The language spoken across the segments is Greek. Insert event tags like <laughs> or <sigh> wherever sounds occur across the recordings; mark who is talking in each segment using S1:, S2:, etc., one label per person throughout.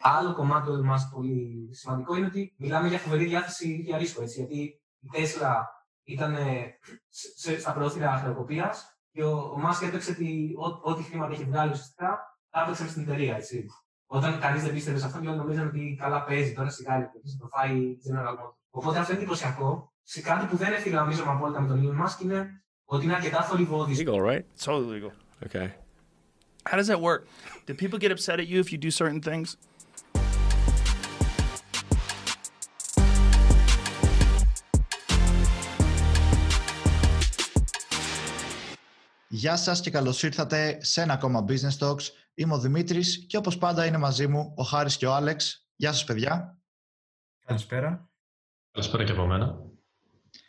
S1: Άλλο κομμάτι του Elon Musk πολύ σημαντικό είναι ότι μιλάμε για φοβερή διάθεση για ρίσκο. Έτσι, γιατί η Tesla ήταν στα πρόθυρα χρεοκοπίας και ο, ο Musk έπαιξε ότι ό,τι χρήματα έχει βγάλει ουσιαστικά τα έπαιξε στην εταιρεία. Έτσι. Όταν κανείς δεν πίστευε σε αυτό και όλοι νομίζαν ότι καλά παίζει τώρα σιγά και το φάει General Motors. Οπότε αυτό είναι εντυπωσιακό. Σε κάτι που δεν ευθυγραμμίζομαι απόλυτα με τον Elon Musk είναι ότι είναι αρκετά θορυβόδης.
S2: Legal, right?
S3: Totally legal.
S2: Okay.
S3: How does that work? Do people get upset at you if you do certain things?
S4: Γεια σας και καλώς ήρθατε σε ένα ακόμα Business Talks. Είμαι ο Δημήτρης και όπως πάντα είναι μαζί μου ο Χάρης και ο Άλεξ. Γεια σας παιδιά.
S5: Καλησπέρα.
S2: Καλησπέρα και από μένα.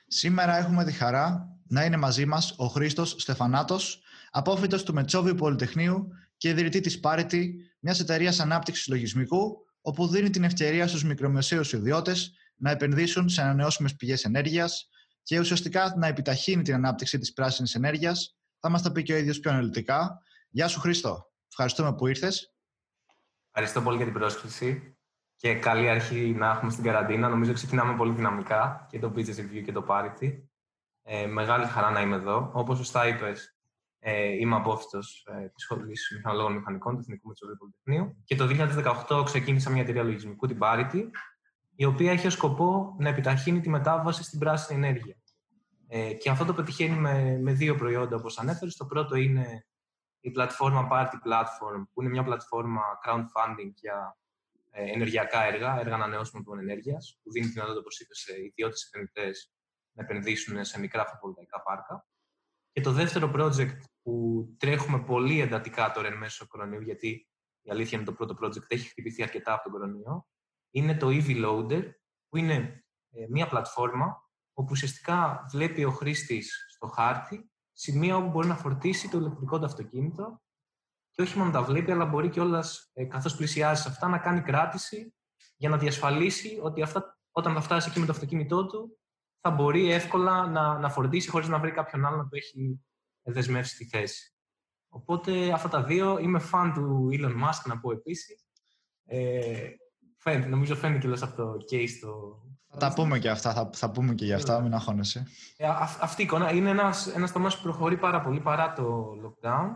S4: Σήμερα έχουμε τη χαρά να είναι μαζί μας ο Χρήστος Στεφανάτος, απόφοιτος του Μετσόβιου Πολυτεχνείου και ιδρυτή της Parity, μιας εταιρείας ανάπτυξης λογισμικού, όπου δίνει την ευκαιρία στους μικρομεσαίους ιδιώτες να επενδύσουν σε ανανεώσιμες πηγές ενέργειας και ουσιαστικά να επιταχύνει την ανάπτυξη της πράσινης ενέργειας θα μας τα πει και ο ίδιος πιο αναλυτικά. Γεια σου Χρήστο. Ευχαριστούμε που ήρθες.
S1: Ευχαριστώ πολύ για την πρόσκληση και καλή αρχή να έχουμε στην καραντίνα. Νομίζω ξεκινάμε πολύ δυναμικά και το Business Review και το Parity. Ε, μεγάλη χαρά να είμαι εδώ. Όπως σωστά είπες, ε, είμαι απόφυτος ε, της Σχολής Μηχανολόγων Μηχανικών του Εθνικού Μετσοβίου Πολυτεχνείου και το 2018 ξεκίνησα μια εταιρεία λογισμικού, την Parity, η οποία έχει ως σκοπό να επιταχύνει τη μετάβαση στην πράσινη ενέργεια. Ε, και αυτό το πετυχαίνει με, με δύο προϊόντα, όπως ανέφερες. Το πρώτο είναι η πλατφόρμα Party Platform, που είναι μια πλατφόρμα crowdfunding για ε, ενεργειακά έργα, έργα ανανεώσιμων πηγών ενέργειας, που δίνει δυνατότητα, όπως είπες, σε ιδιώτες επενδυτές να επενδύσουν σε μικρά φωτοβολταϊκά πάρκα. Και το δεύτερο project που τρέχουμε πολύ εντατικά τώρα εν μέσω κορονοϊού, γιατί η αλήθεια είναι το πρώτο project έχει χτυπηθεί αρκετά από τον κορονοϊό, είναι το EV Loader, που είναι ε, μια πλατφόρμα όπου ουσιαστικά βλέπει ο χρήστης στο χάρτη σημεία όπου μπορεί να φορτίσει το ηλεκτρικό του αυτοκίνητο και όχι μόνο τα βλέπει, αλλά μπορεί κιόλας ε, καθώς πλησιάζει σε αυτά να κάνει κράτηση για να διασφαλίσει ότι αυτά, όταν θα φτάσει εκεί με το αυτοκίνητό του θα μπορεί εύκολα να, να φορτίσει χωρίς να βρει κάποιον άλλο να το έχει δεσμεύσει στη θέση. Οπότε αυτά τα δύο είμαι φαν του Elon Musk να πω επίσης. Ε, φαίνεται, νομίζω φαίνεται κιόλας από το case το,
S4: θα τα πούμε και αυτά, θα, θα πούμε και για αυτά, μην αγχώνεσαι.
S1: Ε, αυτή η εικόνα είναι ένας, ένας τομέας που προχωρεί πάρα πολύ παρά το lockdown.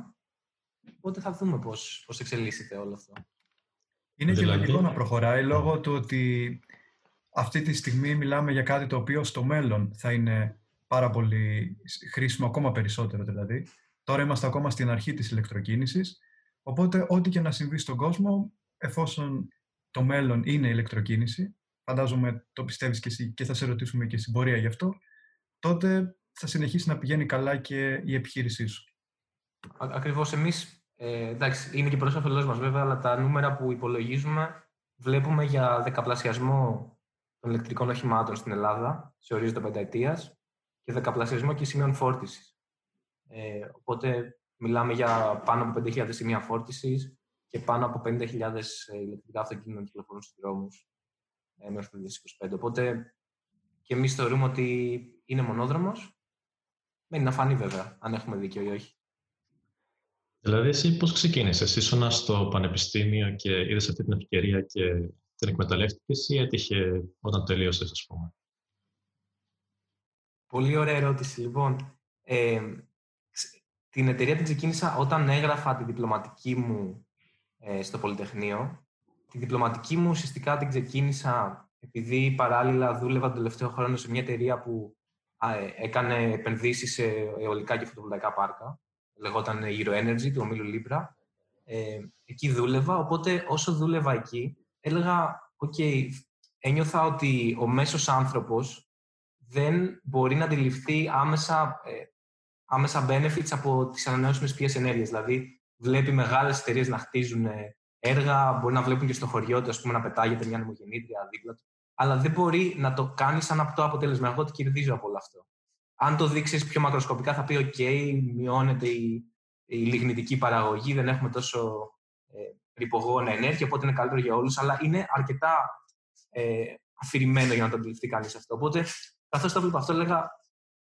S1: Οπότε θα δούμε πώς, πώς εξελίσσεται όλο αυτό.
S5: Είναι και δηλαδή- λογικό να προχωράει λόγω του ότι αυτή τη στιγμή μιλάμε για κάτι το οποίο στο μέλλον θα είναι πάρα πολύ χρήσιμο, ακόμα περισσότερο δηλαδή. Τώρα είμαστε ακόμα στην αρχή της ηλεκτροκίνησης, οπότε ό,τι και να συμβεί στον κόσμο, εφόσον το μέλλον είναι ηλεκτροκίνηση, φαντάζομαι το πιστεύεις και εσύ και θα σε ρωτήσουμε και στην πορεία γι' αυτό, τότε θα συνεχίσει να πηγαίνει καλά και η επιχείρησή σου.
S1: Ακριβώς εμείς, ε, εντάξει, είναι και προς όφελός μας βέβαια, αλλά τα νούμερα που υπολογίζουμε βλέπουμε για δεκαπλασιασμό των ηλεκτρικών οχημάτων στην Ελλάδα σε ορίζοντα πενταετίας και δεκαπλασιασμό και σημείων φόρτισης. Ε, οπότε μιλάμε για πάνω από 5.000 σημεία φόρτισης και πάνω από 50.000 ηλεκτρικά αυτοκίνητα να κυκλοφορούν στους δρόμους ε, μέχρι το 2025. Οπότε και εμείς θεωρούμε ότι είναι μονόδρομος. Μένει να φανεί βέβαια, αν έχουμε δίκιο ή όχι.
S2: Δηλαδή, εσύ πώς ξεκίνησες, ήσουν στο πανεπιστήμιο και είδες αυτή την ευκαιρία και την εκμεταλλεύτηκες ή έτυχε όταν τελείωσες, ας πούμε;
S1: Πολύ ωραία ερώτηση. Λοιπόν, ε, την εταιρεία την ξεκίνησα όταν έγραφα τη διπλωματική μου ε, στο Πολυτεχνείο Τη διπλωματική μου ουσιαστικά την ξεκίνησα επειδή παράλληλα δούλευα τον τελευταίο χρόνο σε μια εταιρεία που ε, έκανε επενδύσεις σε αιωλικά και φωτοβολταϊκά πάρκα. Λεγόταν Euro Energy, του ομίλου Libra. Ε, εκεί δούλευα, οπότε όσο δούλευα εκεί, έλεγα, OK, ένιωθα ότι ο μέσος άνθρωπος δεν μπορεί να αντιληφθεί άμεσα, ε, άμεσα benefits από τις ανανεώσιμες πηγές ενέργειας. Δηλαδή, βλέπει μεγάλες εταιρείες να χτίζουν έργα, μπορεί να βλέπουν και στο χωριό τους, ας πούμε, να πετάγεται μια νομογεννήτρια δίπλα του. Αλλά δεν μπορεί να το κάνεις σαν αυτό αποτέλεσμα. Εγώ τι κερδίζω από όλο αυτό. Αν το δείξεις πιο μακροσκοπικά, θα πει: OK, μειώνεται η, η λιγνητική παραγωγή, δεν έχουμε τόσο ε, ρηπογόνα ενέργεια, οπότε είναι καλύτερο για όλους. Αλλά είναι αρκετά ε, αφηρημένο για να το αντιληφθεί κανείς αυτό. Οπότε, καθώς το βλέπω αυτό, έλεγα: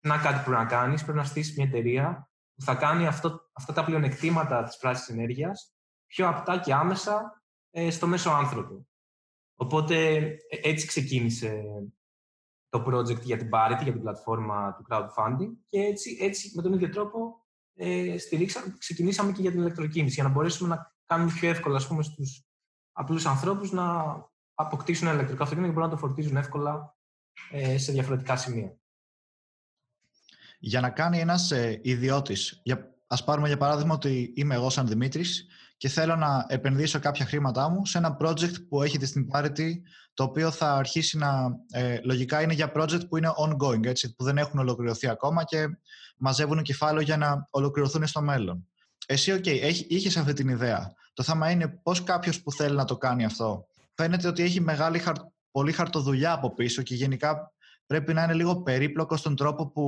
S1: Να κάτι πρέπει να κάνεις. Πρέπει να στήσεις μια εταιρεία που θα κάνει αυτό, αυτά τα πλεονεκτήματα της πράσινης ενέργειας πιο απτά και άμεσα ε, στο μέσο άνθρωπο. Οπότε ε, έτσι ξεκίνησε το project για την Parity, για την πλατφόρμα του crowdfunding και έτσι, έτσι με τον ίδιο τρόπο ε, στηρίξαμε, ξεκινήσαμε και για την ηλεκτροκίνηση για να μπορέσουμε να κάνουμε πιο εύκολα ας πούμε, στους απλούς ανθρώπους να αποκτήσουν ένα ηλεκτρικό αυτοκίνητο και μπορούν να το φορτίζουν εύκολα ε, σε διαφορετικά σημεία.
S4: Για να κάνει ένας ε, ιδιώτης, για, ας πάρουμε για παράδειγμα ότι είμαι εγώ σαν Δημήτρης και θέλω να επενδύσω κάποια χρήματά μου σε ένα project που έχει τη Parity, το οποίο θα αρχίσει να... Ε, λογικά είναι για project που είναι ongoing, έτσι, που δεν έχουν ολοκληρωθεί ακόμα και μαζεύουν κεφάλαιο για να ολοκληρωθούν στο μέλλον. Εσύ, OK, okay, είχες αυτή την ιδέα. Το θέμα είναι πώς κάποιος που θέλει να το κάνει αυτό. Φαίνεται ότι έχει μεγάλη, χαρ... πολύ χαρτοδουλειά από πίσω και γενικά πρέπει να είναι λίγο περίπλοκο στον τρόπο που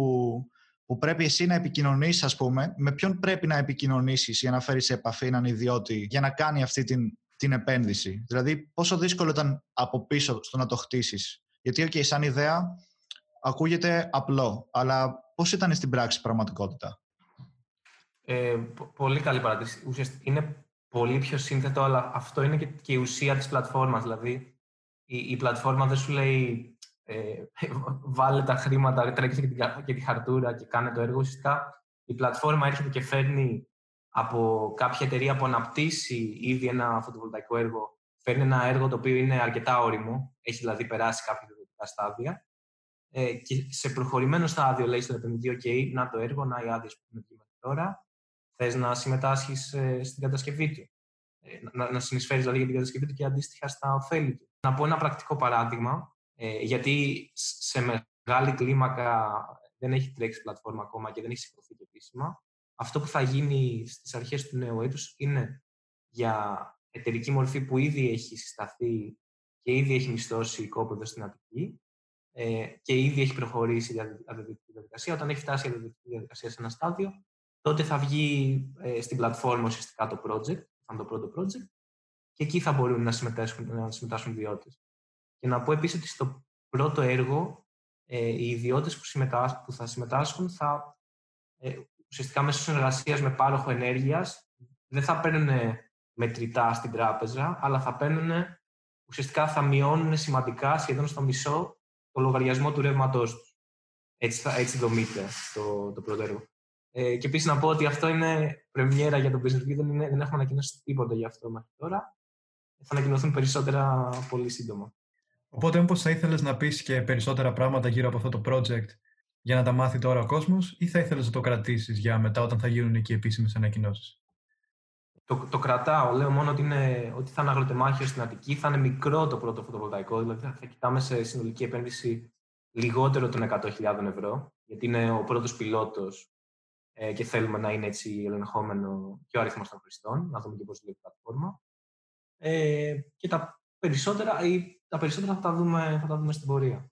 S4: που πρέπει εσύ να επικοινωνήσει, ας πούμε, με ποιον πρέπει να επικοινωνήσεις για να φέρεις σε επαφή έναν ιδιώτη για να κάνει αυτή την, την επένδυση; Δηλαδή, πόσο δύσκολο ήταν από πίσω στο να το χτίσεις; Γιατί, OK, σαν ιδέα ακούγεται απλό, αλλά πώς ήταν στην πράξη πραγματικότητα;
S1: Ε, πολύ καλή παρατήρηση. είναι πολύ πιο σύνθετο, αλλά αυτό είναι και, η ουσία της πλατφόρμας. Δηλαδή, η, η πλατφόρμα δεν σου λέει ε, <laughs> βάλε τα χρήματα, τρέξει και, και τη χαρτούρα και κάνε το έργο. Ουσιαστικά η πλατφόρμα έρχεται και φέρνει από κάποια εταιρεία που αναπτύσσει ήδη ένα φωτοβολταϊκό έργο, φέρνει ένα έργο το οποίο είναι αρκετά όριμο, έχει δηλαδή περάσει κάποια ιδιωτικά στάδια ε, και σε προχωρημένο στάδιο λέει στον επενδυτή, OK, να το έργο, να οι άδειες που έχουμε πει τώρα, θες να συμμετάσχεις ε, στην κατασκευή του. Ε, να, να συνεισφέρεις δηλαδή για την κατασκευή του και αντίστοιχα στα ωφέλη του. Να πω ένα πρακτικό παράδειγμα. Ε, γιατί σε μεγάλη κλίμακα δεν έχει τρέξει πλατφόρμα ακόμα και δεν έχει σηκωθεί και επίσημα. Αυτό που θα γίνει στις αρχές του νέου έτους είναι για εταιρική μορφή που ήδη έχει συσταθεί και ήδη έχει μισθώσει οικόπεδο στην Αττική ε, και ήδη έχει προχωρήσει η αδεδευτική διαδικασία. Όταν έχει φτάσει η αδεδευτική διαδικασία σε ένα στάδιο, τότε θα βγει ε, στην πλατφόρμα ουσιαστικά το project, θα είναι το πρώτο project, και εκεί θα μπορούν να συμμετάσχουν, να συμμετάσχουν ιδιώτες. Και να πω επίσης ότι στο πρώτο έργο ε, οι ιδιώτες που, που θα συμμετάσχουν θα ε, ουσιαστικά μέσω συνεργασίας με πάροχο ενέργειας δεν θα παίρνουν μετρητά στην τράπεζα, αλλά θα παίρνουν ουσιαστικά θα μειώνουν σημαντικά, σχεδόν στο μισό, το λογαριασμό του ρεύματός τους. Έτσι, θα, έτσι δομείται το, το πρώτο έργο. Ε, και επίσης να πω ότι αυτό είναι πρεμιέρα για το business review, δεν, δεν έχουμε ανακοινώσει τίποτα για αυτό μέχρι τώρα. Θα ανακοινωθούν περισσότερα πολύ σύντομα.
S5: Οπότε, μήπως θα ήθελες να πεις και περισσότερα πράγματα γύρω από αυτό το project για να τα μάθει τώρα ο κόσμος ή θα ήθελες να το κρατήσεις για μετά όταν θα γίνουν εκεί επίσημες ανακοινώσεις;
S1: Το, το κρατάω. Λέω μόνο ότι, είναι, ότι θα είναι αγροτεμάχιος στην Αττική. Θα είναι μικρό το πρώτο φωτοβολταϊκό. Δηλαδή θα, θα κοιτάμε σε συνολική επένδυση λιγότερο των 100.000 ευρώ. Γιατί είναι ο πρώτος πιλότος ε, και θέλουμε να είναι έτσι ελεγχόμενο και ο αριθμός των χρηστών. Να δούμε και πώς δουλεύει η πλατφόρμα. Ε, και τα περισσότερα, ή τα περισσότερα θα τα δούμε, θα τα δούμε στην πορεία.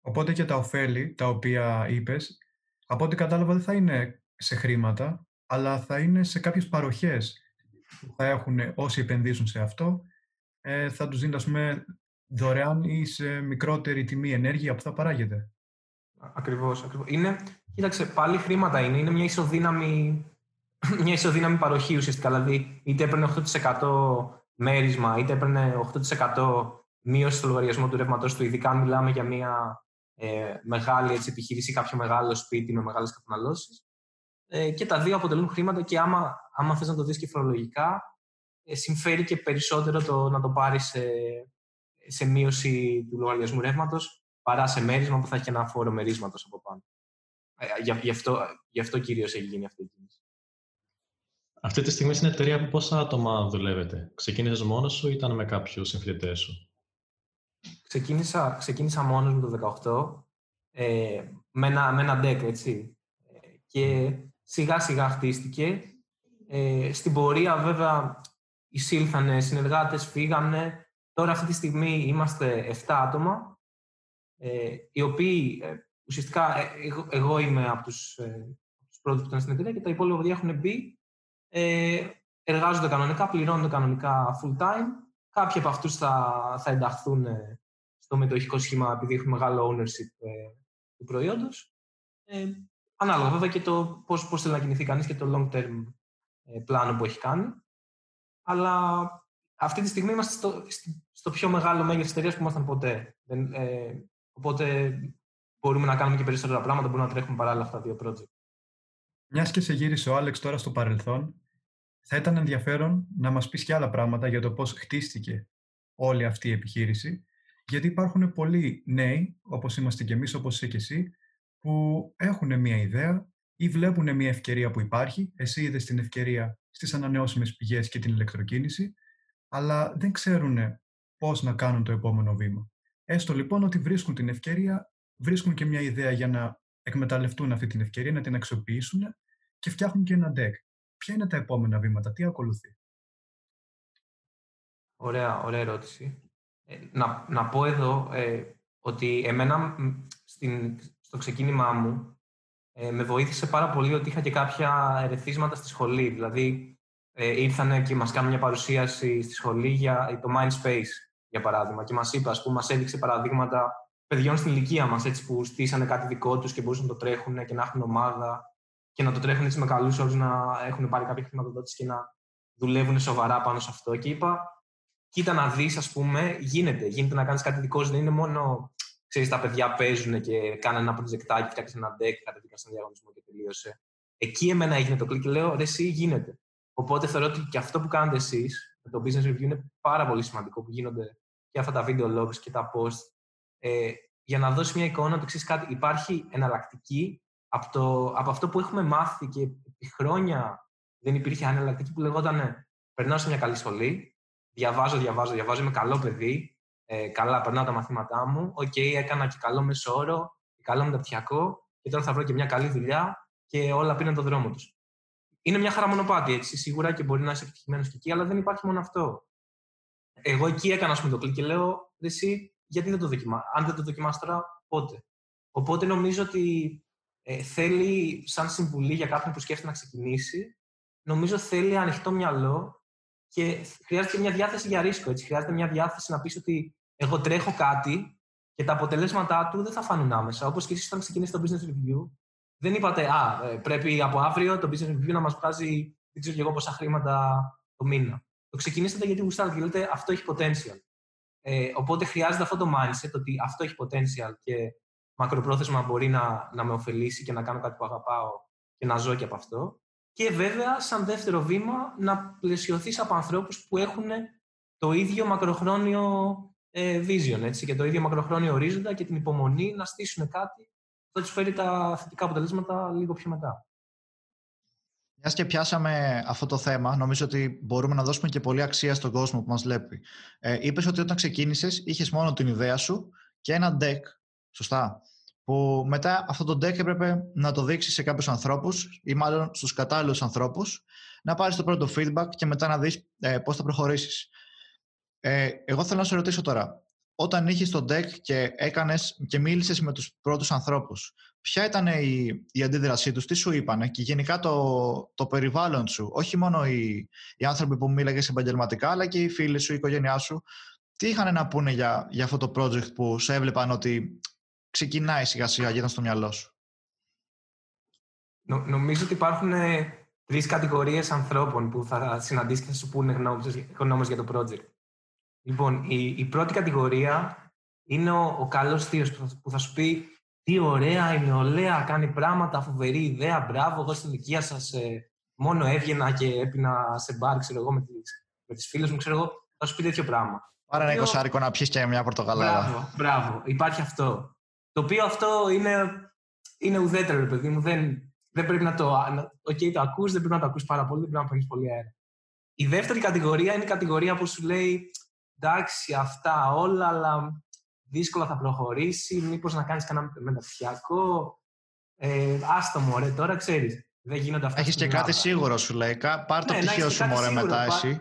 S5: Οπότε και τα ωφέλη τα οποία είπες, από ό,τι κατάλαβα δεν θα είναι σε χρήματα, αλλά θα είναι σε κάποιες παροχές που θα έχουν όσοι επενδύσουν σε αυτό, ε, θα τους δίνει, πούμε, δωρεάν ή σε μικρότερη τιμή ενέργεια που θα παράγεται.
S1: Ακριβώς, ακριβώς. Είναι, κοίταξε, πάλι χρήματα είναι. Είναι μια ισοδύναμη, μια ισοδύναμη παροχή ουσιαστικά. Δηλαδή, είτε έπαιρνε 8% μέρισμα, είτε έπαιρνε 8% μείωση στο λογαριασμό του ρεύματος του, ειδικά αν μιλάμε για μια ε, μεγάλη έτσι, επιχείρηση, κάποιο μεγάλο σπίτι με μεγάλες καταναλώσεις. Ε, και τα δύο αποτελούν χρήματα και άμα, άμα θες να το δεις και φορολογικά, ε, συμφέρει και περισσότερο το να το πάρεις σε, σε μείωση του λογαριασμού ρεύματος παρά σε μέρισμα που θα έχει ένα φόρο μερίσματος από πάνω. Ε, γι' αυτό, γι αυτό κυρίως έχει γίνει αυτή η κίνηση.
S2: Αυτή τη στιγμή στην εταιρεία από πόσα άτομα δουλεύετε; Ξεκίνησες μόνος σου ή ήταν με κάποιους συμφιλητές σου;
S1: Ξεκίνησα, ξεκίνησα μόνος μου το 2018 ε, με, ένα, με ένα deck, έτσι. Και σιγά σιγά χτίστηκε. Ε, στην πορεία βέβαια εισήλθανε συνεργάτες, φύγανε. Τώρα αυτή τη στιγμή είμαστε 7 άτομα, ε, οι οποίοι ε, ουσιαστικά ε, εγώ, εγώ, είμαι από τους, ε, τους πρώτους που ήταν στην εταιρεία και τα υπόλοιπα παιδιά έχουν μπει ε, εργάζονται κανονικά, πληρώνονται κανονικά full time. Κάποιοι από αυτούς θα, θα ενταχθούν ε, στο μετοχικό σχήμα επειδή έχουν μεγάλο ownership ε, του προϊόντος. Ε, ανάλογα βέβαια και το πώς, πώς θέλει να κινηθεί κανείς και το long term ε, πλάνο που έχει κάνει. Αλλά αυτή τη στιγμή είμαστε στο, στο πιο μεγάλο μέγεθος εταιρείας που ήμασταν ποτέ. Ε, οπότε μπορούμε να κάνουμε και περισσότερα πράγματα, μπορούμε να τρέχουμε παράλληλα αυτά τα δύο project.
S5: Μιας και σε γύρισε ο Άλεξ τώρα στο παρελθόν, θα ήταν ενδιαφέρον να μας πεις και άλλα πράγματα για το πώς χτίστηκε όλη αυτή η επιχείρηση, γιατί υπάρχουν πολλοί νέοι, όπως είμαστε και εμείς, όπως είσαι και εσύ, που έχουν μια ιδέα ή βλέπουν μια ευκαιρία που υπάρχει. Εσύ είδες την ευκαιρία στις ανανεώσιμες πηγές και την ηλεκτροκίνηση, αλλά δεν ξέρουν πώς να κάνουν το επόμενο βήμα. Έστω λοιπόν ότι βρίσκουν την ευκαιρία, βρίσκουν και μια ιδέα για να εκμεταλλευτούν αυτή την ευκαιρία, να την αξιοποιήσουν και φτιάχνουν και ένα deck. Ποια είναι τα επόμενα βήματα, τι ακολουθεί;
S1: Ωραία, ωραία ερώτηση. Ε, να, να πω εδώ ε, ότι εμένα στην, στο ξεκίνημά μου ε, με βοήθησε πάρα πολύ ότι είχα και κάποια ερεθίσματα στη σχολή. Δηλαδή, ε, ήρθαν και μας κάνουν μια παρουσίαση στη σχολή για το Mindspace, για παράδειγμα, και μας είπε, ας πούμε, μας έδειξε παραδείγματα παιδιών στην ηλικία μας, έτσι, που στήσανε κάτι δικό τους και μπορούσαν να το τρέχουν και να έχουν ομάδα και να το τρέχουν έτσι με καλούς όρους να έχουν πάρει κάποια χρηματοδότηση και να δουλεύουν σοβαρά πάνω σε αυτό. Και είπα, κοίτα να δεις, ας πούμε, γίνεται. Γίνεται να κάνεις κάτι δικό σου, δεν είναι μόνο ξέρεις, τα παιδιά παίζουν και κάνουν ένα προτζεκτάκι, φτιάξει ένα deck, κατεβήκα στον διαγωνισμό και τελείωσε. Εκεί εμένα έγινε το κλικ και λέω, ρε, εσύ γίνεται. Οπότε θεωρώ ότι και αυτό που κάνετε εσείς με το business review είναι πάρα πολύ σημαντικό που γίνονται και αυτά τα video logs και τα post. Ε, για να δώσεις μια εικόνα ότι ξέρεις κάτι, υπάρχει εναλλακτική από, το, από αυτό που έχουμε μάθει και επί χρόνια δεν υπήρχε εναλλακτική που λεγόταν Περνάω σε μια καλή σχολή, διαβάζω, διαβάζω, διαβάζω, είμαι καλό παιδί, ε, καλά, περνάω τα μαθήματά μου, OK, okay, έκανα και καλό μέσο όρο, καλό μεταπτυχιακό και τώρα θα βρω και μια καλή δουλειά και όλα πήραν τον δρόμο τους. Είναι μια χαρά μονοπάτι, έτσι, σίγουρα και μπορεί να είσαι επιτυχημένος και εκεί, αλλά δεν υπάρχει μόνο αυτό. Εγώ εκεί έκανα, ας πούμε, το κλικ και λέω, εσύ, γιατί δεν το δοκιμά. Αν δεν το δοκιμάσει τώρα, πότε; Οπότε νομίζω ότι ε, θέλει, σαν συμβουλή για κάποιον που σκέφτεται να ξεκινήσει, νομίζω θέλει ανοιχτό μυαλό και χρειάζεται μια διάθεση για ρίσκο. Έτσι. Χρειάζεται μια διάθεση να πεις ότι εγώ τρέχω κάτι και τα αποτελέσματά του δεν θα φανούν άμεσα. Όπως και εσείς όταν ξεκινήσετε το business review, δεν είπατε Α, ε, πρέπει από αύριο το business review να μας βγάζει δεν ξέρω εγώ πόσα χρήματα το μήνα. Το ξεκινήσατε γιατί γουστάρετε και λέτε αυτό έχει potential. Ε, οπότε χρειάζεται αυτό το mindset ότι αυτό έχει potential και μακροπρόθεσμα μπορεί να, να με ωφελήσει και να κάνω κάτι που αγαπάω και να ζω και από αυτό. Και βέβαια, σαν δεύτερο βήμα, να πλαισιωθείς από ανθρώπους που έχουν το ίδιο μακροχρόνιο ε, vision έτσι, και το ίδιο μακροχρόνιο ορίζοντα και την υπομονή να στήσουν κάτι που θα τους φέρει τα θετικά αποτελέσματα λίγο πιο μετά.
S4: Μιας και πιάσαμε αυτό το θέμα, νομίζω ότι μπορούμε να δώσουμε και πολύ αξία στον κόσμο που μας βλέπει. Ε, Είπες ότι όταν ξεκίνησες, είχες μόνο την ιδέα σου και ένα deck. Σωστά που μετά αυτό το deck έπρεπε να το δείξεις σε κάποιους ανθρώπους ή μάλλον στους κατάλληλους ανθρώπους, να πάρεις το πρώτο feedback και μετά να δεις ε, πώς θα προχωρήσεις. Ε, εγώ θέλω να σε ρωτήσω τώρα, όταν είχες το deck και έκανες και μίλησες με τους πρώτους ανθρώπους, ποια ήταν η, η αντίδρασή τους, τι σου είπανε και γενικά το, το περιβάλλον σου, όχι μόνο οι, οι άνθρωποι που μίλαγες επαγγελματικά, αλλά και οι φίλοι σου, η οικογένειά σου, τι είχαν να πούνε για, για αυτό το project που σε έβλεπαν ότι ξεκινάει σιγά σιγά γύρω στο μυαλό σου.
S1: Νο, νομίζω ότι υπάρχουν ε, τρεις κατηγορίες ανθρώπων που θα συναντήσεις και θα σου πούνε γνώμε για το project. Λοιπόν, η, η πρώτη κατηγορία είναι ο, ο καλός θείος που, που, θα σου πει τι ωραία, η νεολαία κάνει πράγματα, φοβερή ιδέα, μπράβο, εγώ στην ηλικία σας ε, μόνο έβγαινα και έπινα σε μπαρ, ξέρω εγώ, με τι με τις φίλες μου, ξέρω εγώ, θα σου πει τέτοιο πράγμα.
S4: Πάρε ένα εικοσάρικο να πιεις και μια πορτοκαλάδα.
S1: Μπράβο, μπράβο, υπάρχει αυτό. Το οποίο αυτό είναι, είναι ουδέτερο, παιδί μου. Δεν, δεν πρέπει να το. OK, okay, το ακούς, δεν πρέπει να το ακούς πάρα πολύ, δεν πρέπει να παίρνεις πολύ αέρα. Η δεύτερη κατηγορία είναι η κατηγορία που σου λέει εντάξει, αυτά όλα, αλλά δύσκολα θα προχωρήσει. Μήπως να κάνεις κανένα μεταπτυχιακό. Ε, άστο μωρέ, τώρα ξέρεις. Δεν γίνονται αυτά.
S4: Έχεις και κάτι σίγουρο, σου λέει. Πάρ το ναι, πτυχίο σου, μωρέ, μετά εσύ.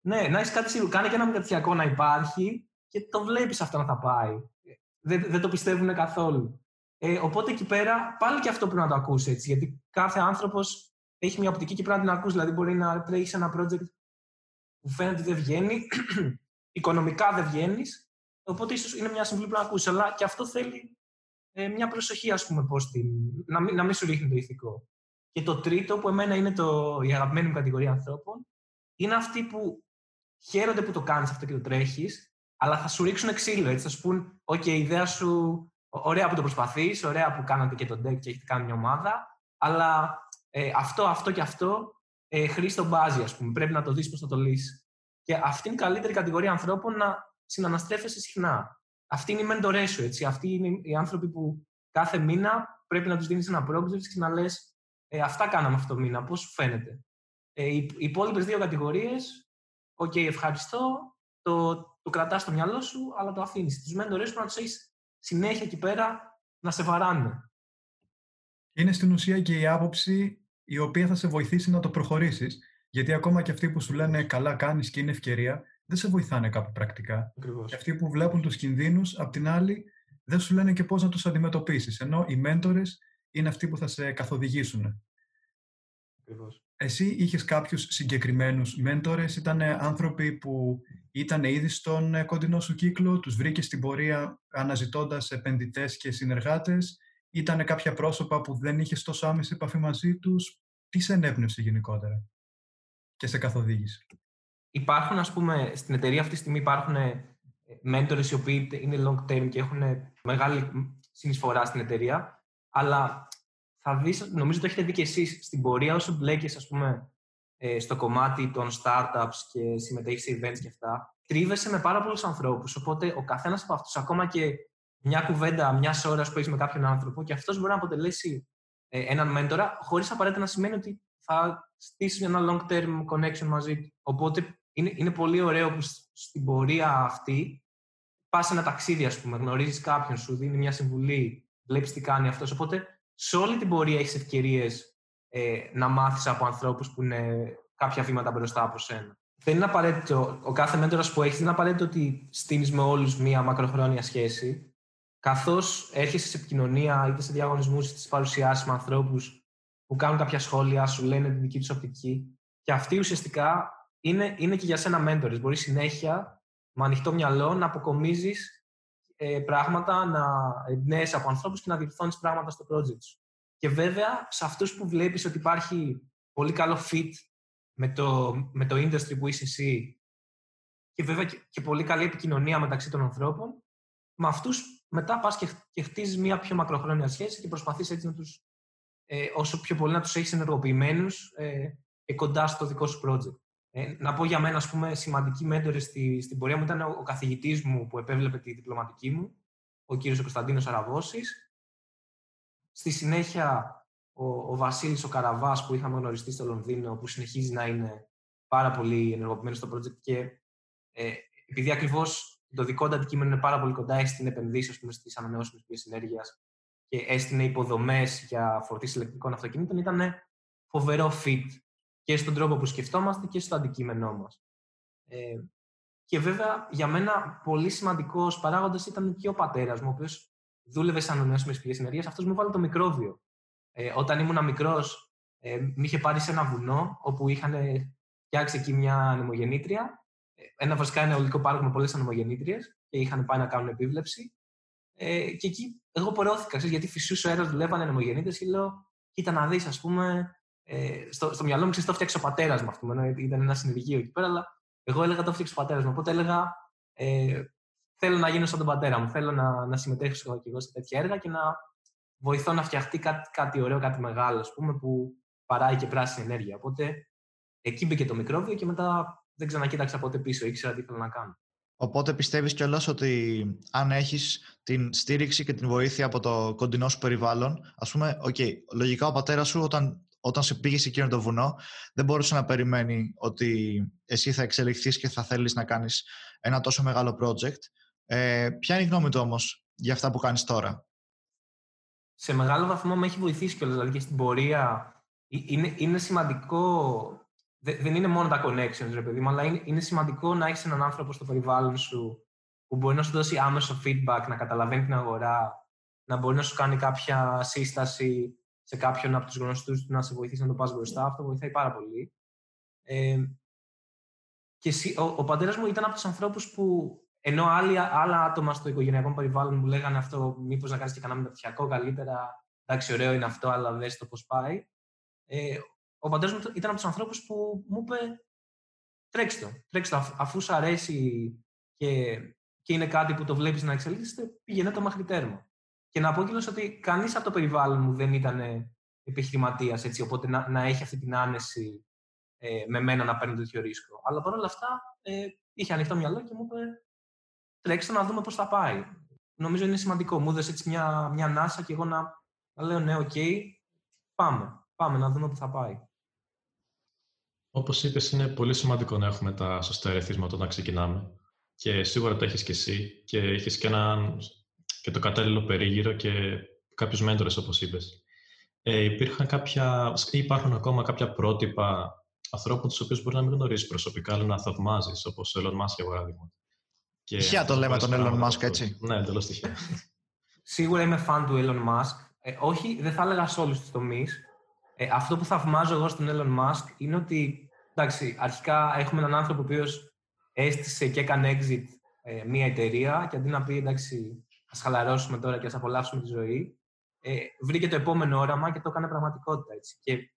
S1: Ναι, να έχεις κάτι σίγουρο. Κάνε και ένα μεταπτυχιακό να υπάρχει και το βλέπεις αυτό να θα πάει δεν, δεν το πιστεύουν καθόλου. Ε, οπότε εκεί πέρα πάλι και αυτό πρέπει να το ακούσεις έτσι, γιατί κάθε άνθρωπος έχει μια οπτική και πρέπει να την ακούσει. Δηλαδή, μπορεί να τρέχεις ένα project που φαίνεται ότι δεν βγαίνει, <clears throat> οικονομικά δεν βγαίνεις, οπότε ίσως είναι μια συμβουλή που να ακούσει. Αλλά και αυτό θέλει ε, μια προσοχή, ας πούμε, πώς την, να, μην, να μην σου ρίχνει το ηθικό. Και το τρίτο, που εμένα είναι το, η αγαπημένη μου κατηγορία ανθρώπων, είναι αυτοί που χαίρονται που το κάνεις αυτό και το τρέχεις, αλλά θα σου ρίξουν ξύλο. Έτσι, θα σου πούν: OK, η ιδέα σου, ωραία που το προσπαθείς, ωραία που κάνατε και τον deck και έχετε κάνει μια ομάδα, αλλά ε, αυτό, αυτό και αυτό ε, Χρήστο, μπάζει, ας πούμε. Πρέπει να το δεις πώς θα το λύσεις. Και αυτή είναι η καλύτερη κατηγορία ανθρώπων να συναναστρέφεσαι συχνά. Αυτοί είναι οι μέντορές σου, έτσι. Αυτοί είναι οι άνθρωποι που κάθε μήνα πρέπει να τους δίνεις ένα project και να λες: ε, Αυτά κάναμε αυτό το μήνα, πώς σου φαίνεται. Ε, οι, οι υπόλοιπες δύο κατηγορίες, OK, okay, ευχαριστώ, το, το κρατάς στο μυαλό σου, αλλά το αφήνεις. Τους μέντορές σου να τους έχεις συνέχεια εκεί πέρα να σε βαράνε.
S5: Είναι στην ουσία και η άποψη η οποία θα σε βοηθήσει να το προχωρήσεις. Γιατί ακόμα και αυτοί που σου λένε καλά κάνεις και είναι ευκαιρία, δεν σε βοηθάνε κάπου πρακτικά.
S1: Ακριβώς.
S5: Και αυτοί που βλέπουν τους κινδύνους, απ' την άλλη, δεν σου λένε και πώς να τους αντιμετωπίσεις. Ενώ οι μέντορες είναι αυτοί που θα σε καθοδηγήσουν.
S1: Ακριβώς.
S5: Εσύ είχες κάποιους συγκεκριμένους μέντορες, ήταν άνθρωποι που ήταν ήδη στον κοντινό σου κύκλο, τους βρήκες στην πορεία αναζητώντας επενδυτές και συνεργάτες, ήταν κάποια πρόσωπα που δεν είχες τόσο άμεση επαφή μαζί τους; Τι σε ενέπνευσε γενικότερα και σε καθοδήγησε;
S1: Υπάρχουν, ας πούμε, στην εταιρεία αυτή τη στιγμή υπάρχουν mentors οι οποίοι είναι long term και έχουν μεγάλη συνεισφορά στην εταιρεία, αλλά θα δεις, νομίζω το έχετε δει και εσείς, στην πορεία όσο μπλέκεις, ας πούμε, ε, στο κομμάτι των startups και συμμετέχεις σε events και αυτά, τρίβεσαι με πάρα πολλούς ανθρώπους, οπότε ο καθένας από αυτούς, ακόμα και μια κουβέντα μιας ώρας που έχεις με κάποιον άνθρωπο και αυτός μπορεί να αποτελέσει ε, έναν μέντορα, χωρίς απαραίτητα να σημαίνει ότι θα στήσεις ένα long term connection μαζί του. Οπότε είναι, είναι πολύ ωραίο που στην πορεία αυτή πας ένα ταξίδι, ας πούμε, γνωρίζεις κάποιον, σου δίνει μια συμβουλή, βλέπεις τι κάνει αυτός. Οπότε σε όλη την πορεία έχεις ευκαιρίες ε, να μάθεις από ανθρώπους που είναι κάποια βήματα μπροστά από σένα. Δεν είναι απαραίτητο, ο κάθε μέντορας που έχεις, δεν είναι απαραίτητο ότι στείνει με όλους μία μακροχρόνια σχέση καθώς έρχεσαι σε επικοινωνία είτε σε διαγωνισμούς είτε σε παρουσιάσεις με ανθρώπους που κάνουν κάποια σχόλια, σου λένε την δική τους οπτική. Και αυτοί ουσιαστικά είναι, είναι και για σένα μέντορες. Μπορείς συνέχεια με ανοιχτό μυαλό να αποκομίζεις ε, πράγματα, να εμπνέεσαι από ανθρώπους και να διορθώνεις πράγματα στο project σου. Και βέβαια, σε αυτούς που βλέπεις ότι υπάρχει πολύ καλό fit με το, με το industry που είσαι εσύ και βέβαια και, και πολύ καλή επικοινωνία μεταξύ των ανθρώπων, με αυτούς μετά πας και, και χτίζεις μια πιο μακροχρόνια σχέση και προσπαθείς έτσι να τους ε, όσο πιο πολύ να τους έχεις ενεργοποιημένους ε, και κοντά στο δικό σου project. Ε, να πω για μένα, ας πούμε, σημαντική μέντορες στη, στην πορεία μου ήταν ο, ο καθηγητής μου που επέβλεπε τη διπλωματική μου, ο κύριος Κωνσταντίνος Αραβώσης. Στη συνέχεια, ο, ο Βασίλης ο Καραβάς που είχαμε γνωριστεί στο Λονδίνο, που συνεχίζει να είναι πάρα πολύ ενεργοποιημένος στο project και ε, επειδή ακριβώς το δικό του αντικείμενο είναι πάρα πολύ κοντά στην επενδύσεις στις ανανεώσιμες πηγές ενέργειας και έστεινε υποδομές για φορτίση ηλεκτρικών αυτοκινήτων, ήταν φοβερό fit και στον τρόπο που σκεφτόμαστε και στο αντικείμενό μας. Ε, και βέβαια για μένα πολύ σημαντικός παράγοντας ήταν και ο πατέρας μου, ο οποίος δούλευε σε ανανεώσιμε πηγέ ενέργεια. Αυτός μου βάλε το μικρόβιο. Ε, όταν ήμουν μικρός, ε, με είχε πάρει σε ένα βουνό όπου είχαν φτιάξει εκεί μια ανεμογεννήτρια ένα βασικά ένα ολικό πάρκο με πολλές ανεμογεννήτριες και είχαν πάει να κάνουν επίβλεψη. Ε, και εκεί εγώ πορώθηκα, ξέρεις, γιατί φυσού ο αέρας δουλεύανε ανεμογεννήτριες και λέω, κοίτα να δεις, ας πούμε, ε, στο, στο μυαλό μου ξέρεις το φτιάξε ο πατέρας μου, αυτό ήταν ένας συνεργείο εκεί πέρα, αλλά εγώ έλεγα το φτιάξε ο πατέρας μου. Οπότε έλεγα, ε, θέλω να γίνω σαν τον πατέρα μου, θέλω να, να συμμετέχω και εγώ σε τέτοια έργα και να βοηθώ να φτιαχτεί κάτι, κάτι ωραίο, κάτι μεγάλο, ας πούμε, που παράγει και πράσινη ενέργεια. Οπότε εκεί μπήκε το μικρόβιο και μετά δεν ξανακοίταξα ποτέ πίσω, ήξερα τι ήθελα να κάνω.
S4: Οπότε πιστεύεις κιόλας ότι αν έχεις την στήριξη και την βοήθεια από το κοντινό σου περιβάλλον, ας πούμε, okay, λογικά ο πατέρας σου όταν, όταν σε πήγε σε εκείνο το βουνό δεν μπορούσε να περιμένει ότι εσύ θα εξελιχθείς και θα θέλεις να κάνεις ένα τόσο μεγάλο project. Ε, ποια είναι η γνώμη του όμως για αυτά που κάνεις τώρα;
S1: Σε μεγάλο βαθμό με έχει βοηθήσει κιόλας, δηλαδή και στην πορεία. Ε, είναι, είναι σημαντικό δεν είναι μόνο τα connections, ρε παιδί μου, αλλά είναι, είναι σημαντικό να έχεις έναν άνθρωπο στο περιβάλλον σου που μπορεί να σου δώσει άμεσο feedback, να καταλαβαίνει την αγορά, να μπορεί να σου κάνει κάποια σύσταση σε κάποιον από τους γνωστούς τους να σε βοηθήσει να το πας μπροστά. Αυτό βοηθάει πάρα πολύ. Ε, και ο, ο πατέρας μου ήταν από τους ανθρώπους που ενώ άλλοι, άλλα άτομα στο οικογενειακό περιβάλλον μου λέγανε αυτό, μήπως να κάνεις και κανένα μεταπτυχιακό καλύτερα. Εντάξει, ωραίο είναι αυτό, αλλά δες το πώς πάει. Ε, ο πατέρας μου ήταν από τους ανθρώπους που μου είπε τρέξτε το. Τρέξτε το. Αφού σου αρέσει και, και είναι κάτι που το βλέπεις να εξελίσσεται, πήγαινε το μέχρι τέρμα. Και να πω κιόλας ότι κανείς από το περιβάλλον μου δεν ήταν επιχειρηματίας, έτσι, οπότε να, να έχει αυτή την άνεση ε, με μένα να παίρνει τέτοιο ρίσκο. Αλλά παρόλα αυτά ε, είχε ανοιχτό μυαλό και μου είπε τρέξτε να δούμε πώς θα πάει. Νομίζω είναι σημαντικό. Μου έδωσε έτσι μια, μια ανάσα και εγώ να, να λέω ναι, OK, okay, πάμε. Πάμε να δούμε πού θα πάει.
S2: Όπως είπες, είναι πολύ σημαντικό να έχουμε τα σωστά ερεθίσματα όταν ξεκινάμε. Και σίγουρα το έχεις και εσύ και έχεις και, ένα, και το κατάλληλο περίγυρο και κάποιους μέντορες, όπως είπες. Ε, υπήρχαν κάποια, υπάρχουν ακόμα κάποια πρότυπα ανθρώπων τους οποίους μπορεί να μην γνωρίζεις προσωπικά, αλλά να θαυμάζεις, όπως ο Elon Musk για παράδειγμα.
S4: Τυχαία το λέμε τον Elon Musk, έτσι.
S2: Ναι, εντελώς τυχαία.
S1: Σίγουρα είμαι φαν του Elon Musk. Ε, όχι, δεν θα έλεγα σε όλους τους τομείς. Ε, αυτό που θαυμάζω εγώ στον Elon Musk είναι ότι εντάξει, αρχικά έχουμε έναν άνθρωπο ο οποίος έστησε και έκανε exit ε, μια εταιρεία και αντί να πει εντάξει, ας χαλαρώσουμε τώρα και ας απολαύσουμε τη ζωή, ε, βρήκε το επόμενο όραμα και το έκανε πραγματικότητα. Έτσι. Και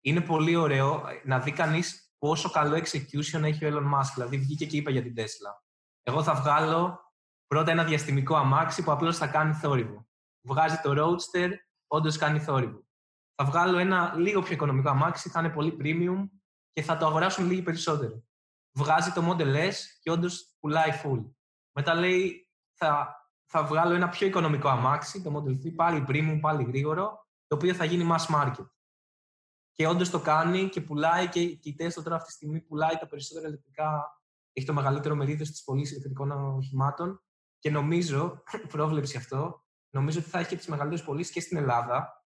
S1: είναι πολύ ωραίο να δει κανείς πόσο καλό execution έχει ο Elon Musk. Δηλαδή, βγήκε και είπε για την Tesla. Εγώ θα βγάλω πρώτα ένα διαστημικό αμάξι που απλώς θα κάνει θόρυβο. Βγάζει το Roadster, όντως κάνει θόρυβο. Θα βγάλω ένα λίγο πιο οικονομικό αμάξι, θα είναι πολύ premium και θα το αγοράσουν λίγοι περισσότερο. Βγάζει το Model S και όντως πουλάει full. Μετά λέει, θα, θα βγάλω ένα πιο οικονομικό αμάξι, το Model 3, πάλι premium, πάλι γρήγορο, το οποίο θα γίνει mass market. Και όντως το κάνει και πουλάει και, και η Tesla τώρα αυτή τη στιγμή πουλάει τα περισσότερα ηλεκτρικά, έχει το μεγαλύτερο μερίδιο στις πωλήσεις ηλεκτρικών οχημάτων. Και νομίζω, <clears throat> πρόβλεψη αυτό, νομίζω ότι θα έχει και τις μεγαλύτερες πωλήσεις και στην Ελλάδα.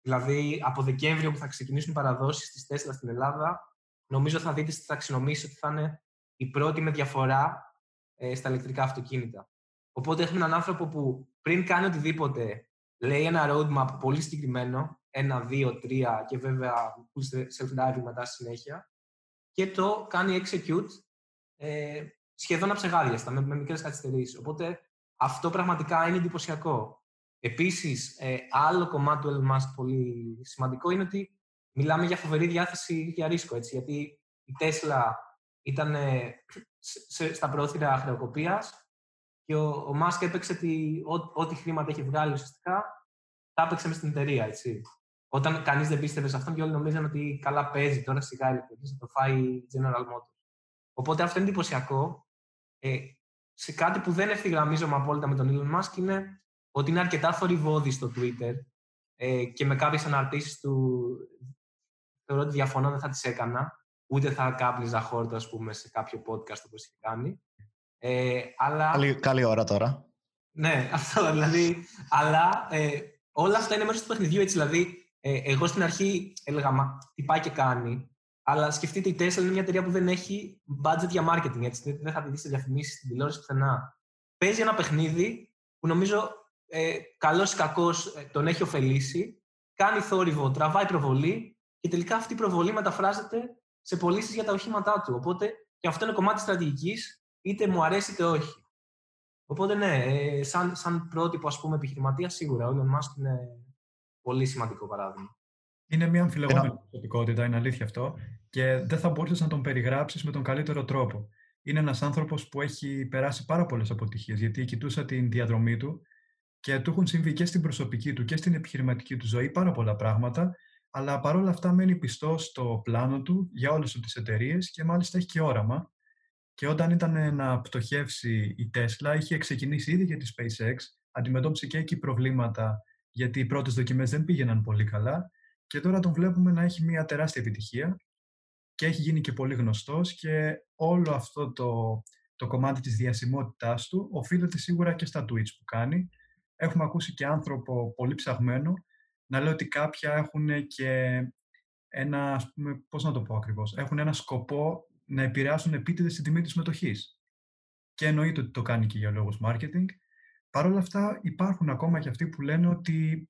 S1: Δηλαδή, από Δεκέμβριο που θα ξεκινήσουν οι παραδόσεις της Tesla στην Ελλάδα, νομίζω θα δείτε στι ταξινομήσει ότι θα είναι η πρώτη με διαφορά ε, στα ηλεκτρικά αυτοκίνητα. Οπότε έχουμε έναν άνθρωπο που πριν κάνει οτιδήποτε λέει ένα roadmap πολύ συγκεκριμένο ένα, δύο, τρία και βέβαια self-driving μετά στη συνέχεια και το κάνει execute ε, σχεδόν αψεγάδιαστα, με, με μικρές καθυστερήσεις. Οπότε αυτό πραγματικά είναι εντυπωσιακό. Επίσης, ε, άλλο κομμάτι του Elon Musk πολύ σημαντικό είναι ότι μιλάμε για φοβερή διάθεση για ρίσκο, έτσι, γιατί η Tesla ήταν ε, στα πρόθυρα χρεοκοπίας και ο, ο Musk έπαιξε ό,τι χρήματα έχει βγάλει ουσιαστικά τα έπαιξε μες στην εταιρεία, έτσι. Όταν κανείς δεν πίστευε σε αυτόν και όλοι νομίζαν ότι καλά παίζει τώρα σιγά ηλεκτρική, θα το φάει General Motors. Οπότε αυτό είναι εντυπωσιακό. Ε, σε κάτι που δεν ευθυγραμμίζομαι απόλυτα με τον Elon Musk είναι ότι είναι αρκετά θορυβόδης στο Twitter ε, και με κάποιες αναρτήσεις του θεωρώ ότι διαφωνώ, δεν θα τις έκανα. Ούτε θα κάπλιζα χόρτα, ας πούμε, σε κάποιο podcast όπως έχει κάνει. Ε, αλλά...
S4: καλή, καλή ώρα τώρα.
S1: Ναι, <laughs> αυτό δηλαδή. αλλά ε, όλα αυτά είναι μέσα του παιχνιδιού έτσι. Δηλαδή, ε, εγώ στην αρχή έλεγα, μα τι πάει και κάνει. Αλλά σκεφτείτε, η Tesla είναι μια εταιρεία που δεν έχει budget για marketing. Έτσι. Δεν θα τη δεις σε διαφημίσεις στην τηλεόραση πουθενά. Παίζει ένα παιχνίδι που νομίζω ε, καλός ή κακός ε, τον έχει ωφελήσει. Κάνει θόρυβο, τραβάει προβολή και τελικά αυτή η προβολή μεταφράζεται σε πωλήσεις για τα οχήματά του. Οπότε και αυτό είναι κομμάτι στρατηγικής, είτε μου αρέσει είτε όχι. Οπότε ναι, ε, σαν, σαν πρότυπο ας πούμε επιχειρηματίας σίγουρα ο Elon Musk είναι πολύ σημαντικό παράδειγμα.
S5: Είναι μια αμφιλεγόμενη προσωπικότητα, είναι αλήθεια αυτό, και δεν θα μπορούσες να τον περιγράψεις με τον καλύτερο τρόπο. Είναι ένας άνθρωπος που έχει περάσει πάρα πολλές αποτυχίες, γιατί κοιτούσα την διαδρομή του και του έχουν συμβεί και στην προσωπική του και στην επιχειρηματική του ζωή πάρα πολλά πράγματα, αλλά παρόλα αυτά μένει πιστός στο πλάνο του για όλες τις εταιρείες και μάλιστα έχει και όραμα. Και όταν ήταν να πτωχεύσει η Tesla, είχε ξεκινήσει ήδη για τη SpaceX, αντιμετώπισε και εκεί προβλήματα γιατί οι πρώτες δοκιμές δεν πήγαιναν πολύ καλά και τώρα τον βλέπουμε να έχει μια τεράστια επιτυχία και έχει γίνει και πολύ γνωστός και όλο αυτό το, το κομμάτι της διασημότητάς του οφείλεται σίγουρα και στα tweets που κάνει. Έχουμε ακούσει και άνθρωπο πολύ ψαγμένο να λέει ότι κάποια έχουν και ένα, ας πούμε, πώς να το πω ακριβώς, έχουν ένα σκοπό να επηρεάσουν επίτηδες την τιμή της μετοχής. Και εννοείται ότι το κάνει και για λόγους marketing Παρ' όλα αυτά υπάρχουν ακόμα και αυτοί που λένε ότι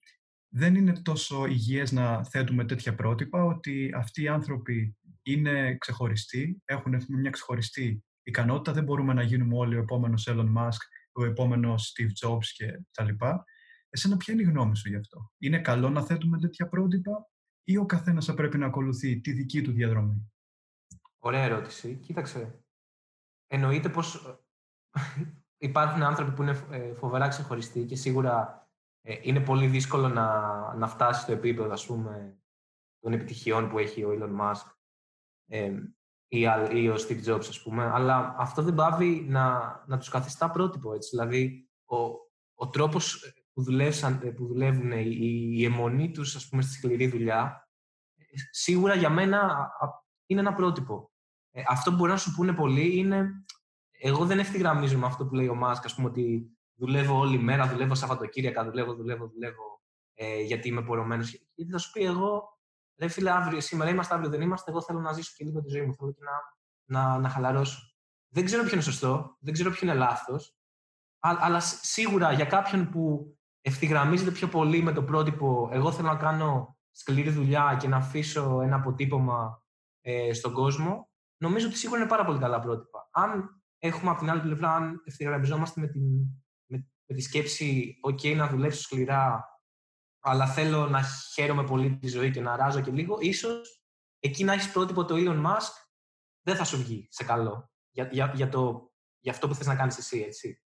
S5: δεν είναι τόσο υγιές να θέτουμε τέτοια πρότυπα, ότι αυτοί οι άνθρωποι είναι ξεχωριστοί, έχουν μια ξεχωριστή ικανότητα, δεν μπορούμε να γίνουμε όλοι ο επόμενος Elon Musk, ο επόμενος Steve Jobs και τα λοιπά. Εσένα ποια είναι η γνώμη σου γι' αυτό; Είναι καλό να θέτουμε τέτοια πρότυπα ή ο καθένας θα πρέπει να ακολουθεί τη δική του διαδρομή;
S1: Ωραία ερώτηση. Κοίταξε. Εννοείται πως <laughs> υπάρχουν άνθρωποι που είναι ε, φοβερά ξεχωριστοί και σίγουρα ε, είναι πολύ δύσκολο να, να φτάσει στο επίπεδο, ας πούμε, των επιτυχιών που έχει ο Elon Musk ε, ή, ή ο Steve Jobs, ας πούμε. Αλλά αυτό δεν πάβει να, να τους καθιστά πρότυπο, έτσι. Δηλαδή, ο, ο τρόπος που, δουλεύσαν, που δουλεύουν, η, η αιμονή τους, ας πούμε, στη σκληρή δουλειά, σίγουρα για μένα είναι ένα πρότυπο. Ε, αυτό που μπορεί να σου πούνε πολλοί είναι εγώ δεν ευθυγραμμίζω με αυτό που λέει ο Μάσκ, ας πούμε, ότι δουλεύω όλη μέρα, δουλεύω Σαββατοκύριακα, δουλεύω, δουλεύω, δουλεύω, ε, γιατί είμαι πορωμένος. Γιατί θα σου πει εγώ, ρε φίλε, αύριο, σήμερα είμαστε, αύριο δεν είμαστε, εγώ θέλω να ζήσω και λίγο τη ζωή μου, θέλω και να, να, να χαλαρώσω. Δεν ξέρω ποιο είναι σωστό, δεν ξέρω ποιο είναι λάθος, αλλά σίγουρα για κάποιον που ευθυγραμμίζεται πιο πολύ με το πρότυπο, εγώ θέλω να κάνω σκληρή δουλειά και να αφήσω ένα αποτύπωμα ε, στον κόσμο, νομίζω ότι σίγουρα είναι πάρα πολύ καλά πρότυπα. Αν έχουμε από την άλλη πλευρά, αν ευθυγραμμιζόμαστε με, την, με, με τη σκέψη «OK, να δουλέψω σκληρά, αλλά θέλω να χαίρομαι πολύ τη ζωή και να ράζω και λίγο», ίσως εκεί να έχεις πρότυπο το Elon Musk, δεν θα σου βγει σε καλό για, για, για, το, για αυτό που θες να κάνεις εσύ, έτσι.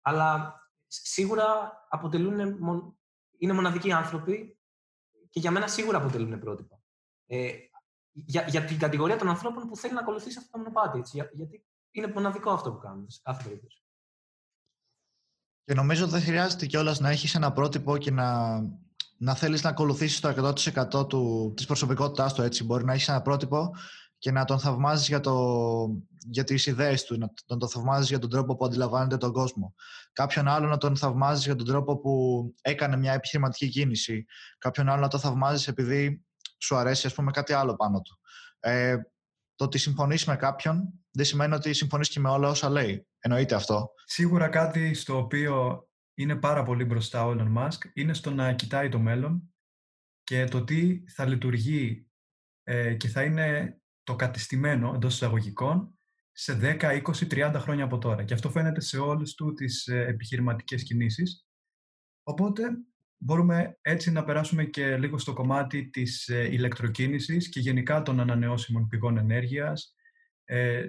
S1: Αλλά σίγουρα αποτελούν, είναι μοναδικοί άνθρωποι και για μένα σίγουρα αποτελούν πρότυπα. Ε, για, για την κατηγορία των ανθρώπων που θέλει να ακολουθήσει αυτό το μονοπάτι. Έτσι, γιατί είναι μοναδικό αυτό που κάνουμε σε κάθε περίπτωση.
S4: Και νομίζω ότι δεν χρειάζεται κιόλας να έχεις ένα πρότυπο και να, να θέλεις να ακολουθήσεις το 100% του, της προσωπικότητάς του. Έτσι. Μπορεί να έχεις ένα πρότυπο και να τον θαυμάζεις για, το, για τις ιδέες του, να τον, τον θαυμάζεις για τον τρόπο που αντιλαμβάνεται τον κόσμο. Κάποιον άλλο να τον θαυμάζεις για τον τρόπο που έκανε μια επιχειρηματική κίνηση. Κάποιον άλλο να τον θαυμάζεις επειδή σου αρέσει ας πούμε κάτι άλλο πάνω του. Ε, το ότι συμφωνείς με κάποιον δεν σημαίνει ότι συμφωνείς και με όλα όσα λέει. Εννοείται αυτό.
S5: Σίγουρα κάτι στο οποίο είναι πάρα πολύ μπροστά ο Elon Musk είναι στο να κοιτάει το μέλλον και το τι θα λειτουργεί ε, και θα είναι το κατεστημένο εντός εισαγωγικών σε 10, 20, 30 χρόνια από τώρα. Και αυτό φαίνεται σε όλες του τις ε, επιχειρηματικές κινήσεις. Οπότε μπορούμε έτσι να περάσουμε και λίγο στο κομμάτι της ε, ηλεκτροκίνησης και γενικά των ανανεώσιμων πηγών ενέργειας, ε,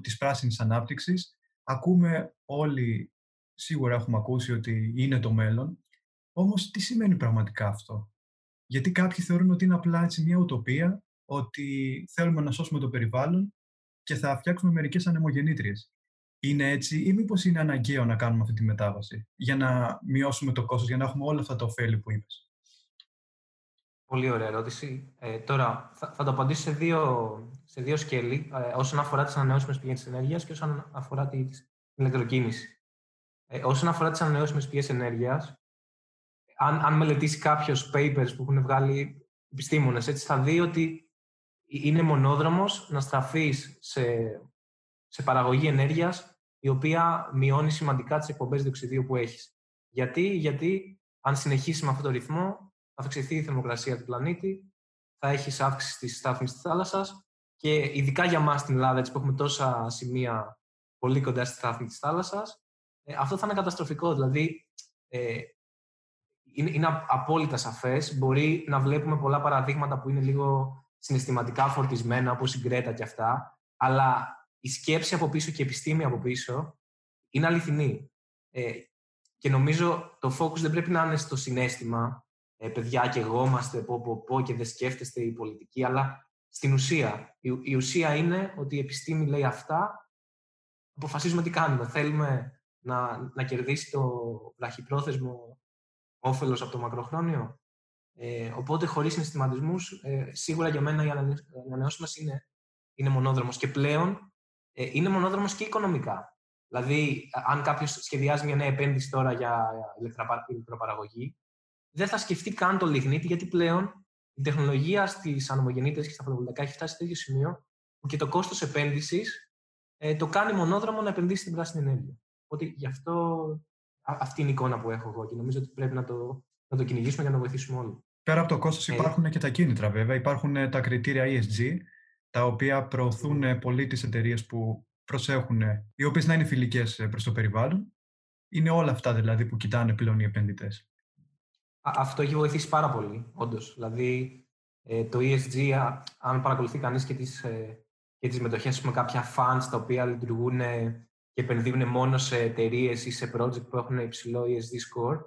S5: της πράσινης ανάπτυξης. Ακούμε όλοι, σίγουρα έχουμε ακούσει ότι είναι το μέλλον, όμως τι σημαίνει πραγματικά αυτό; Γιατί κάποιοι θεωρούν ότι είναι απλά έτσι μια ουτοπία, ότι θέλουμε να σώσουμε το περιβάλλον και θα φτιάξουμε μερικές ανεμογεννήτριες είναι έτσι ή μήπως είναι αναγκαίο να κάνουμε αυτή τη μετάβαση για να μειώσουμε το κόστος, για να έχουμε όλα αυτά τα ωφέλη που είπες;
S1: Πολύ ωραία ερώτηση. Ε, τώρα, θα, θα το απαντήσω σε δύο, σε δύο σκέλη, ε, όσον αφορά τις ανανεώσιμες πηγές ενέργειας και όσον αφορά την ηλεκτροκίνησης. Ε, όσον αφορά τις ανανεώσιμες πηγές ενέργειας, αν, αν μελετήσει κάποιος papers που έχουν βγάλει επιστήμονες, έτσι, θα δει ότι είναι μονόδρομος να στραφείς σε, σε παραγωγή ενέργειας η οποία μειώνει σημαντικά τις εκπομπές διοξιδίου που έχεις. Γιατί; Γιατί αν συνεχίσει με αυτόν τον ρυθμό, θα αυξηθεί η θερμοκρασία του πλανήτη, θα έχεις αύξηση της στάθμης της θάλασσας και ειδικά για εμά στην Ελλάδα, έτσι που έχουμε τόσα σημεία πολύ κοντά στη στάθμη της θάλασσας, ε, αυτό θα είναι καταστροφικό. Δηλαδή, ε, είναι, είναι απόλυτα σαφές. Μπορεί να βλέπουμε πολλά παραδείγματα που είναι λίγο συναισθηματικά φορτισμένα, όπως η Γκρέτα και αυτά, αλλά η σκέψη από πίσω και η επιστήμη από πίσω είναι αληθινή. Ε, και νομίζω το focus δεν πρέπει να είναι στο συνέστημα, ε, παιδιά και εγώ είμαστε πω, πω, πω και δεν σκέφτεστε η πολιτική, αλλά στην ουσία. Η, η ουσία είναι ότι η επιστήμη λέει αυτά, αποφασίζουμε τι κάνουμε. Θέλουμε να, να κερδίσει το βραχυπρόθεσμο όφελος από το μακροχρόνιο. Ε, οπότε, χωρίς συναισθηματισμούς, ε, σίγουρα για μένα οι ανανεώσιμες είναι, είναι μονόδρομος. Και πλέον ε, είναι μονόδρομος και οικονομικά. Δηλαδή, αν κάποιος σχεδιάζει μια νέα επένδυση τώρα για ηλεκτροπαραγωγή, δεν θα σκεφτεί καν το λιγνίτη, γιατί πλέον η τεχνολογία στις ανομογεννήτρε και στα φωτοβολταϊκά έχει φτάσει σε τέτοιο σημείο που και το κόστος επένδυσης ε, το κάνει μονόδρομο να επενδύσει στην πράσινη ενέργεια. Οπότε γι' αυτό αυτή είναι η εικόνα που έχω εγώ και νομίζω ότι πρέπει να το, να το κυνηγήσουμε για να βοηθήσουμε όλοι.
S5: Πέρα από το κόστος, ε, υπάρχουν και τα κίνητρα βέβαια. Υπάρχουν τα κριτήρια ESG τα οποία προωθούν πολύ τις εταιρείες που προσέχουν, οι οποίες να είναι φιλικές προς το περιβάλλον. Είναι όλα αυτά δηλαδή που κοιτάνε πλέον οι επενδυτές.
S1: Αυτό έχει βοηθήσει πάρα πολύ, όντως. Δηλαδή, ε, το ESG, αν παρακολουθεί κανείς και τις, ε, και τις μετοχές με κάποια funds τα οποία λειτουργούν και επενδύουν μόνο σε εταιρείες ή σε project που έχουν υψηλό ESG score,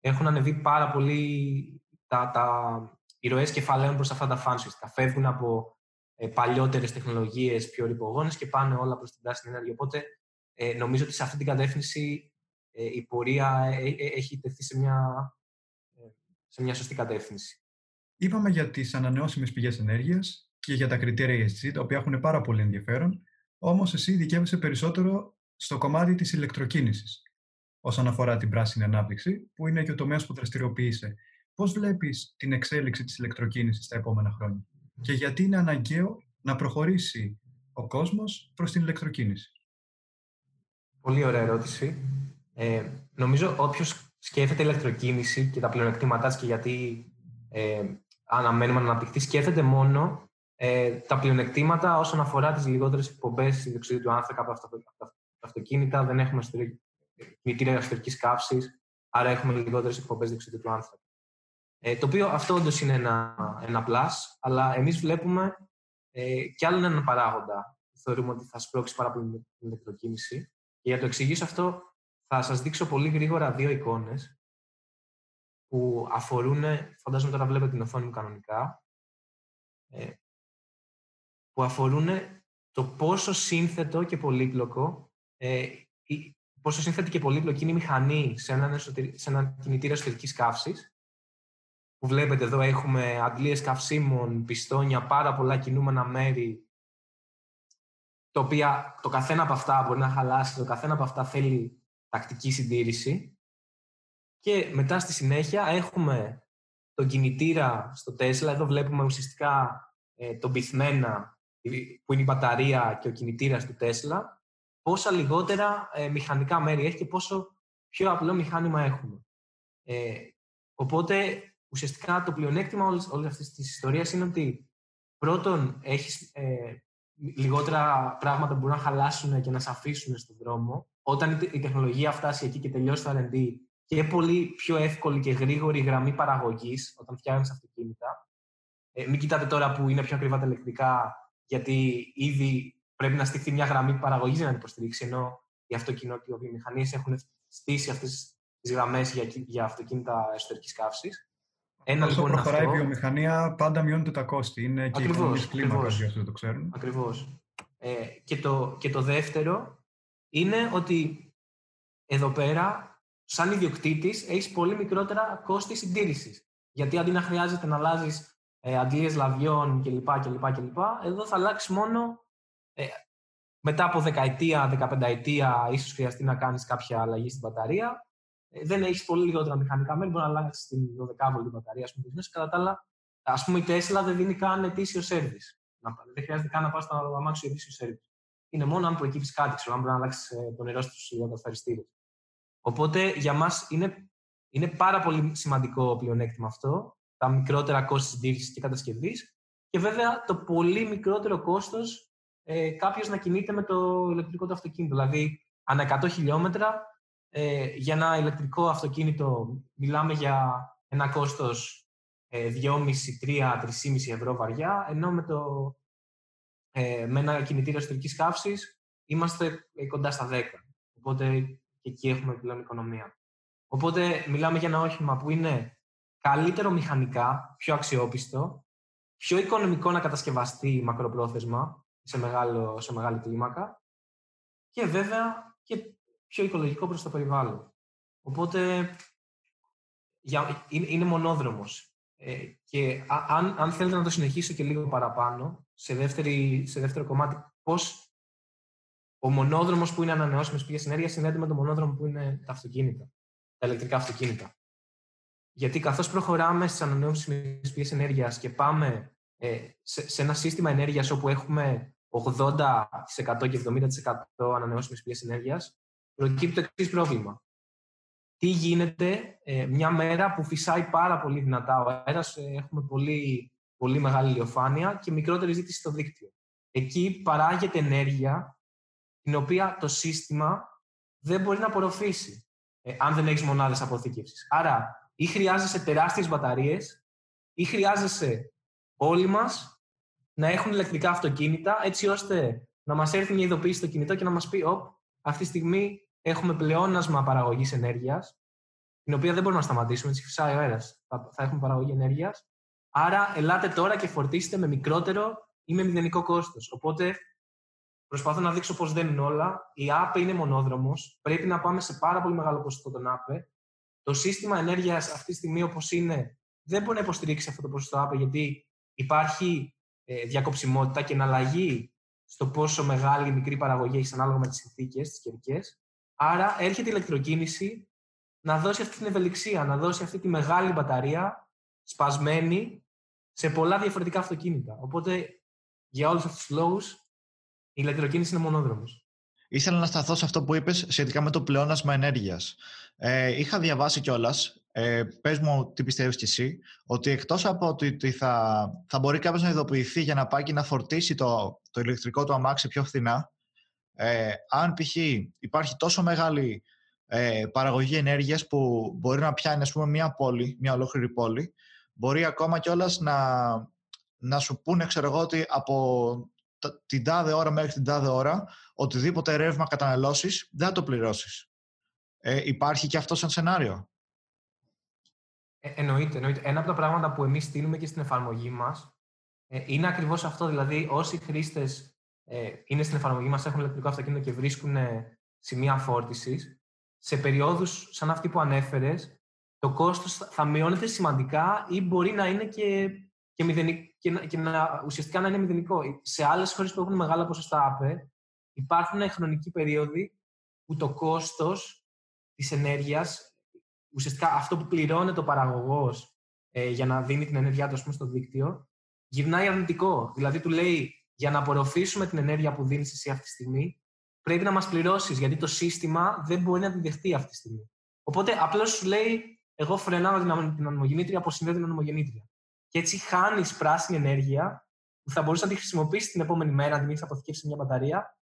S1: έχουν ανεβεί πάρα πολύ τα, τα, οι ροές κεφαλαίων προς αυτά τα funds. Φεύγουν από ε, παλιότερες τεχνολογίες, πιο ρηπογόνες και πάνε όλα προς την πράσινη ενέργεια. Οπότε ε, νομίζω ότι σε αυτή την κατεύθυνση ε, η πορεία ε, ε, έχει τεθεί σε μια, σε μια σωστή κατεύθυνση.
S5: Είπαμε για τις ανανεώσιμες πηγές ενέργειας και για τα κριτήρια ESG, τα οποία έχουν πάρα πολύ ενδιαφέρον. Όμως, εσύ ειδικεύεσαι περισσότερο στο κομμάτι της ηλεκτροκίνησης όσον αφορά την πράσινη ανάπτυξη, που είναι και ο τομέας που δραστηριοποιείσαι. Πώς βλέπεις την εξέλιξη της ηλεκτροκίνησης τα επόμενα χρόνια; Και γιατί είναι αναγκαίο να προχωρήσει ο κόσμος προς την ηλεκτροκίνηση.
S1: Πολύ ωραία ερώτηση. Ε, νομίζω όποιος σκέφτεται ηλεκτροκίνηση και τα πλεονεκτήματά της και γιατί ε, αναμένουμε να αναπτυχθεί, σκέφτεται μόνο ε, τα πλεονεκτήματα όσον αφορά τις λιγότερες εκπομπές διοξιδίου του άνθρακα από τα αυτοκίνητα. Δεν έχουμε κινητήρια εσωτερική καύση, άρα έχουμε λιγότερες εκπομπές διοξιδίου του άνθρακα. Ε, το οποίο αυτό όντως είναι ένα, ένα plus, αλλά εμείς βλέπουμε ε, κι άλλο έναν παράγοντα που θεωρούμε ότι θα σπρώξει πάρα πολύ την ηλεκτροκίνηση. Και για να το εξηγήσω αυτό, θα σας δείξω πολύ γρήγορα δύο εικόνες που αφορούν, φαντάζομαι τώρα βλέπετε την οθόνη μου κανονικά, ε, που αφορούν το πόσο σύνθετο και πολύπλοκο, ε, πόσο σύνθετη και πολύπλοκη είναι η μηχανή σε έναν, σε έναν κινητήρα εσωτερικής καύσης. Που βλέπετε εδώ έχουμε αντλίες καυσίμων, πιστόνια, πάρα πολλά κινούμενα μέρη, το οποία το καθένα από αυτά μπορεί να χαλάσει, το καθένα από αυτά θέλει τακτική συντήρηση. Και μετά στη συνέχεια έχουμε τον κινητήρα στο Τέσλα. Εδώ βλέπουμε ουσιαστικά ε, τον πυθμένα που είναι η μπαταρία και ο κινητήρας του Τέσλα. Πόσα λιγότερα ε, μηχανικά μέρη έχει και πόσο πιο απλό μηχάνημα έχουμε. Ε, οπότε ουσιαστικά το πλεονέκτημα όλης όλης αυτής της ιστορίας είναι ότι πρώτον έχεις ε, λιγότερα πράγματα που μπορούν να χαλάσουν και να σε αφήσουν στον δρόμο. Όταν η τεχνολογία φτάσει εκεί και τελειώσει το R&D και πολύ πιο εύκολη και γρήγορη γραμμή παραγωγής όταν φτιάχνεις αυτοκίνητα. Ε, μην κοιτάτε τώρα που είναι πιο ακριβά τα ηλεκτρικά, γιατί ήδη πρέπει να στηθεί μια γραμμή παραγωγής για να την υποστηρίξει. Ενώ οι αυτοκινητοβιομηχανίες έχουν στήσει αυτές τις γραμμές για, για αυτοκίνητα εσωτερικής καύσης.
S5: Ένα Όσο λοιπόν προχωράει αυτό... η βιομηχανία, πάντα μειώνεται τα κόστη. Είναι και ακριβώς, οι κλίμακα για αυτό το ξέρουν.
S1: Ακριβώς. Ε, και, το, και το δεύτερο είναι ότι εδώ πέρα σαν ιδιοκτήτης έχεις πολύ μικρότερα κόστη συντήρησης. Γιατί αντί να χρειάζεται να αλλάζεις ε, αντλίες λαβιών κλπ, κλπ, κλπ. Εδώ θα αλλάξεις μόνο ε, μετά από δεκαετία, δεκαπενταετία, ίσως χρειαστεί να κάνεις κάποια αλλαγή στην μπαταρία. Ε, δεν έχεις πολύ λιγότερα μηχανικά μέρη, μπορεί να αλλάξεις την 12 μπαταρία, α πούμε. Κατά τα άλλα, ας πούμε, η Tesla δεν δίνει καν ετήσιο service. Δεν χρειάζεται καν να πας στο αμάξι ετήσιο service. Είναι μόνο αν προκύψει κάτι, ξέρω, αν μπορεί να αλλάξεις ε, το νερό στους υδατοσφαιριστήρε. Οπότε για μας είναι, είναι πάρα πολύ σημαντικό πλεονέκτημα αυτό, τα μικρότερα κόστη συντήρηση και κατασκευής και βέβαια το πολύ μικρότερο κόστος ε, κάποιος να κινείται με το ηλεκτρικό του αυτοκίνητο. Δηλαδή, ανά 100 χιλιόμετρα ε, για ένα ηλεκτρικό αυτοκίνητο μιλάμε για ένα κόστος ε, 2,5, 3, 3,5 ευρώ βαριά, ενώ με, το, ε, με ένα κινητήριο εσωτερική καύσης είμαστε κοντά στα 10. Οπότε και εκεί έχουμε πλέον οικονομία. Οπότε μιλάμε για ένα όχημα που είναι καλύτερο μηχανικά, πιο αξιόπιστο, πιο οικονομικό να κατασκευαστεί μακροπρόθεσμα σε, μεγάλο, σε μεγάλη κλίμακα και βέβαια και πιο οικολογικό προς το περιβάλλον. Οπότε για, είναι, μονόδρομος. Ε, και αν, αν θέλετε να το συνεχίσω και λίγο παραπάνω, σε, δεύτερη, σε δεύτερο κομμάτι, πώς ο μονόδρομος που είναι ανανεώσιμες πηγές ενέργειας συνδέεται με το μονόδρομο που είναι τα αυτοκίνητα, τα ηλεκτρικά αυτοκίνητα. Γιατί καθώς προχωράμε στις ανανεώσιμες πηγές ενέργειας και πάμε ε, σε, σε, ένα σύστημα ενέργειας όπου έχουμε 80% και 70% ανανεώσιμες πηγές ενέργειας, προκύπτει το εξής πρόβλημα. Τι γίνεται ε, μια μέρα που φυσάει πάρα πολύ δυνατά ο αέρας, ε, έχουμε πολύ, πολύ μεγάλη ηλιοφάνεια και μικρότερη ζήτηση στο δίκτυο. Εκεί παράγεται ενέργεια την οποία το σύστημα δεν μπορεί να απορροφήσει ε, αν δεν έχεις μονάδες αποθήκευσης. Άρα, ή χρειάζεσαι τεράστιες μπαταρίες, ή χρειάζεσαι όλοι μας να έχουν ηλεκτρικά αυτοκίνητα, έτσι ώστε να μας έρθει μια ειδοποίηση στο κινητό και να μας πει: Ωπ, αυτή τη στιγμή έχουμε πλεόνασμα παραγωγής ενέργειας, την οποία δεν μπορούμε να σταματήσουμε, έτσι φυσάει ο αέρας. Θα, θα έχουμε παραγωγή ενέργειας. Άρα, ελάτε τώρα και φορτίστε με μικρότερο ή με μηδενικό κόστος. Οπότε, προσπαθώ να δείξω πώς δεν είναι όλα. Η ΑΠΕ είναι μονόδρομος. Πρέπει να πάμε σε πάρα πολύ μεγάλο ποσοστό των ΑΠΕ. Το σύστημα ενέργειας αυτή τη στιγμή, όπως είναι, δεν μπορεί να υποστηρίξει αυτό το ποσοστό ΑΠΕ, γιατί υπάρχει ε, διακοψιμότητα και εναλλαγή στο πόσο μεγάλη ή μικρή παραγωγή έχει ανάλογα με τις συνθήκες, τις καιρικές. Άρα έρχεται η ηλεκτροκίνηση να δώσει αυτή την ευελιξία, να δώσει αυτή τη μεγάλη μπαταρία σπασμένη σε πολλά διαφορετικά αυτοκίνητα. Οπότε για όλους αυτούς τους λόγους η ηλεκτροκίνηση είναι μονόδρομος.
S4: Ήθελα να σταθώ σε αυτό που είπες σχετικά με το πλεόνασμα ενέργειας. Ε, είχα διαβάσει κιόλας, ε, πες μου τι πιστεύεις κι εσύ, ότι εκτός από ότι θα, θα μπορεί κάποιος να ειδοποιηθεί για να πάει και να φορτίσει το, το ηλεκτρικό του αμάξι πιο φθηνά, ε, αν π.χ. υπάρχει τόσο μεγάλη ε, παραγωγή ενέργειας που μπορεί να πιάνει ας πούμε, μια πόλη, μια ολόκληρη πόλη, μπορεί ακόμα κιόλας να, να σου πούνε, ξέρω εγώ, ότι από την τάδε ώρα μέχρι την τάδε ώρα, οτιδήποτε ρεύμα καταναλώσεις, δεν θα το πληρώσεις. Ε, υπάρχει και αυτό σαν σενάριο;
S1: Ε, εννοείται, εννοείται. Ένα από τα πράγματα που εμείς στείλουμε και στην εφαρμογή μας ε, είναι ακριβώς αυτό. Δηλαδή, όσοι χρήστες ε, είναι στην εφαρμογή μας, έχουν ηλεκτρικό αυτοκίνητο και βρίσκουν ε, σημεία φόρτισης, σε περιόδους σαν αυτή που ανέφερες, το κόστος θα μειώνεται σημαντικά ή μπορεί να είναι και, και, μηδενικό, και, να, και να, ουσιαστικά να είναι μηδενικό. Σε άλλες χώρες που έχουν μεγάλα ποσοστά ΑΠΕ, υπάρχουν χρονικοί περίοδοι που το κόστος της ενέργειας, ουσιαστικά αυτό που πληρώνει το παραγωγός ε, για να δίνει την ενέργειά του στο δίκτυο, γυρνάει αρνητικό. Δηλαδή του λέει, για να απορροφήσουμε την ενέργεια που δίνεις εσύ αυτή τη στιγμή, πρέπει να μας πληρώσεις, γιατί το σύστημα δεν μπορεί να τη δεχτεί αυτή τη στιγμή. Οπότε απλώς σου λέει, εγώ φρενάω την, την ανεμογεννήτρια, αποσυνδέω την ανεμογεννήτρια. Και έτσι χάνεις πράσινη ενέργεια που θα μπορούσες να τη χρησιμοποιήσεις την επόμενη μέρα, αν την έχει αποθηκεύσεις μια μπαταρία,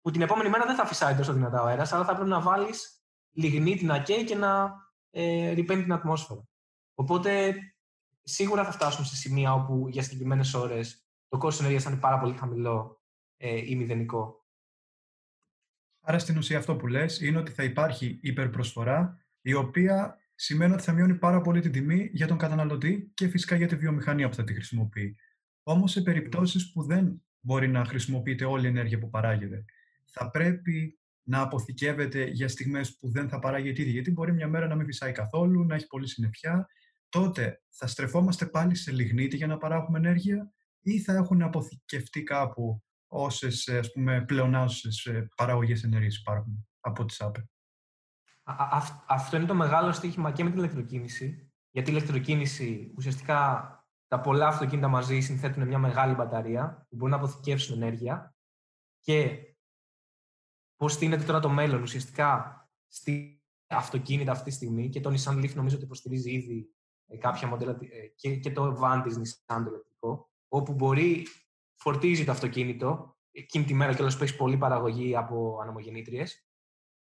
S1: που την επόμενη μέρα δεν θα φυσάει τόσο δυνατά ο αέρας, αλλά θα πρέπει να βάλεις λιγνίτη να καίει και να ε, ρηπαίνει την ατμόσφαιρα. Οπότε σίγουρα θα φτάσουμε σε σημεία όπου για συγκεκριμένες ώρες το κόστος ενέργειας θα είναι πάρα πολύ χαμηλό ε, ή μηδενικό.
S5: Άρα στην ουσία αυτό που λες είναι ότι θα υπάρχει υπερπροσφορά η οποία σημαίνει ότι θα μειώνει πάρα πολύ την τιμή για τον καταναλωτή και φυσικά για τη βιομηχανία που θα τη χρησιμοποιεί. Όμως, σε περιπτώσεις που δεν μπορεί να χρησιμοποιείται όλη η ενέργεια που παράγεται, θα πρέπει να αποθηκεύεται για στιγμές που δεν θα παράγεται ίδια. Γιατί μπορεί μια μέρα να μην φυσάει καθόλου, να έχει πολύ συννεφιά. Τότε θα στρεφόμαστε πάλι σε λιγνίτη για να παράγουμε ενέργεια ή θα έχουν αποθηκευτεί κάπου όσες πλεονάσεις παραγωγές ενέργειας υπάρχουν από τις ΑΠΕ
S1: αυτό είναι το μεγάλο στοίχημα και με την ηλεκτροκίνηση. Γιατί η ηλεκτροκίνηση ουσιαστικά τα πολλά αυτοκίνητα μαζί συνθέτουν μια μεγάλη μπαταρία που μπορεί να αποθηκεύσουν ενέργεια. Και πώς στείνεται τώρα το μέλλον ουσιαστικά στη αυτοκίνητα αυτή τη στιγμή και το Nissan Leaf νομίζω ότι υποστηρίζει ήδη ε, κάποια μοντέλα ε, και, και το van της Nissan το ηλεκτρικό, όπου μπορεί φορτίζει το αυτοκίνητο εκείνη τη μέρα και όλο που έχει πολλή παραγωγή από ανεμογεννήτριες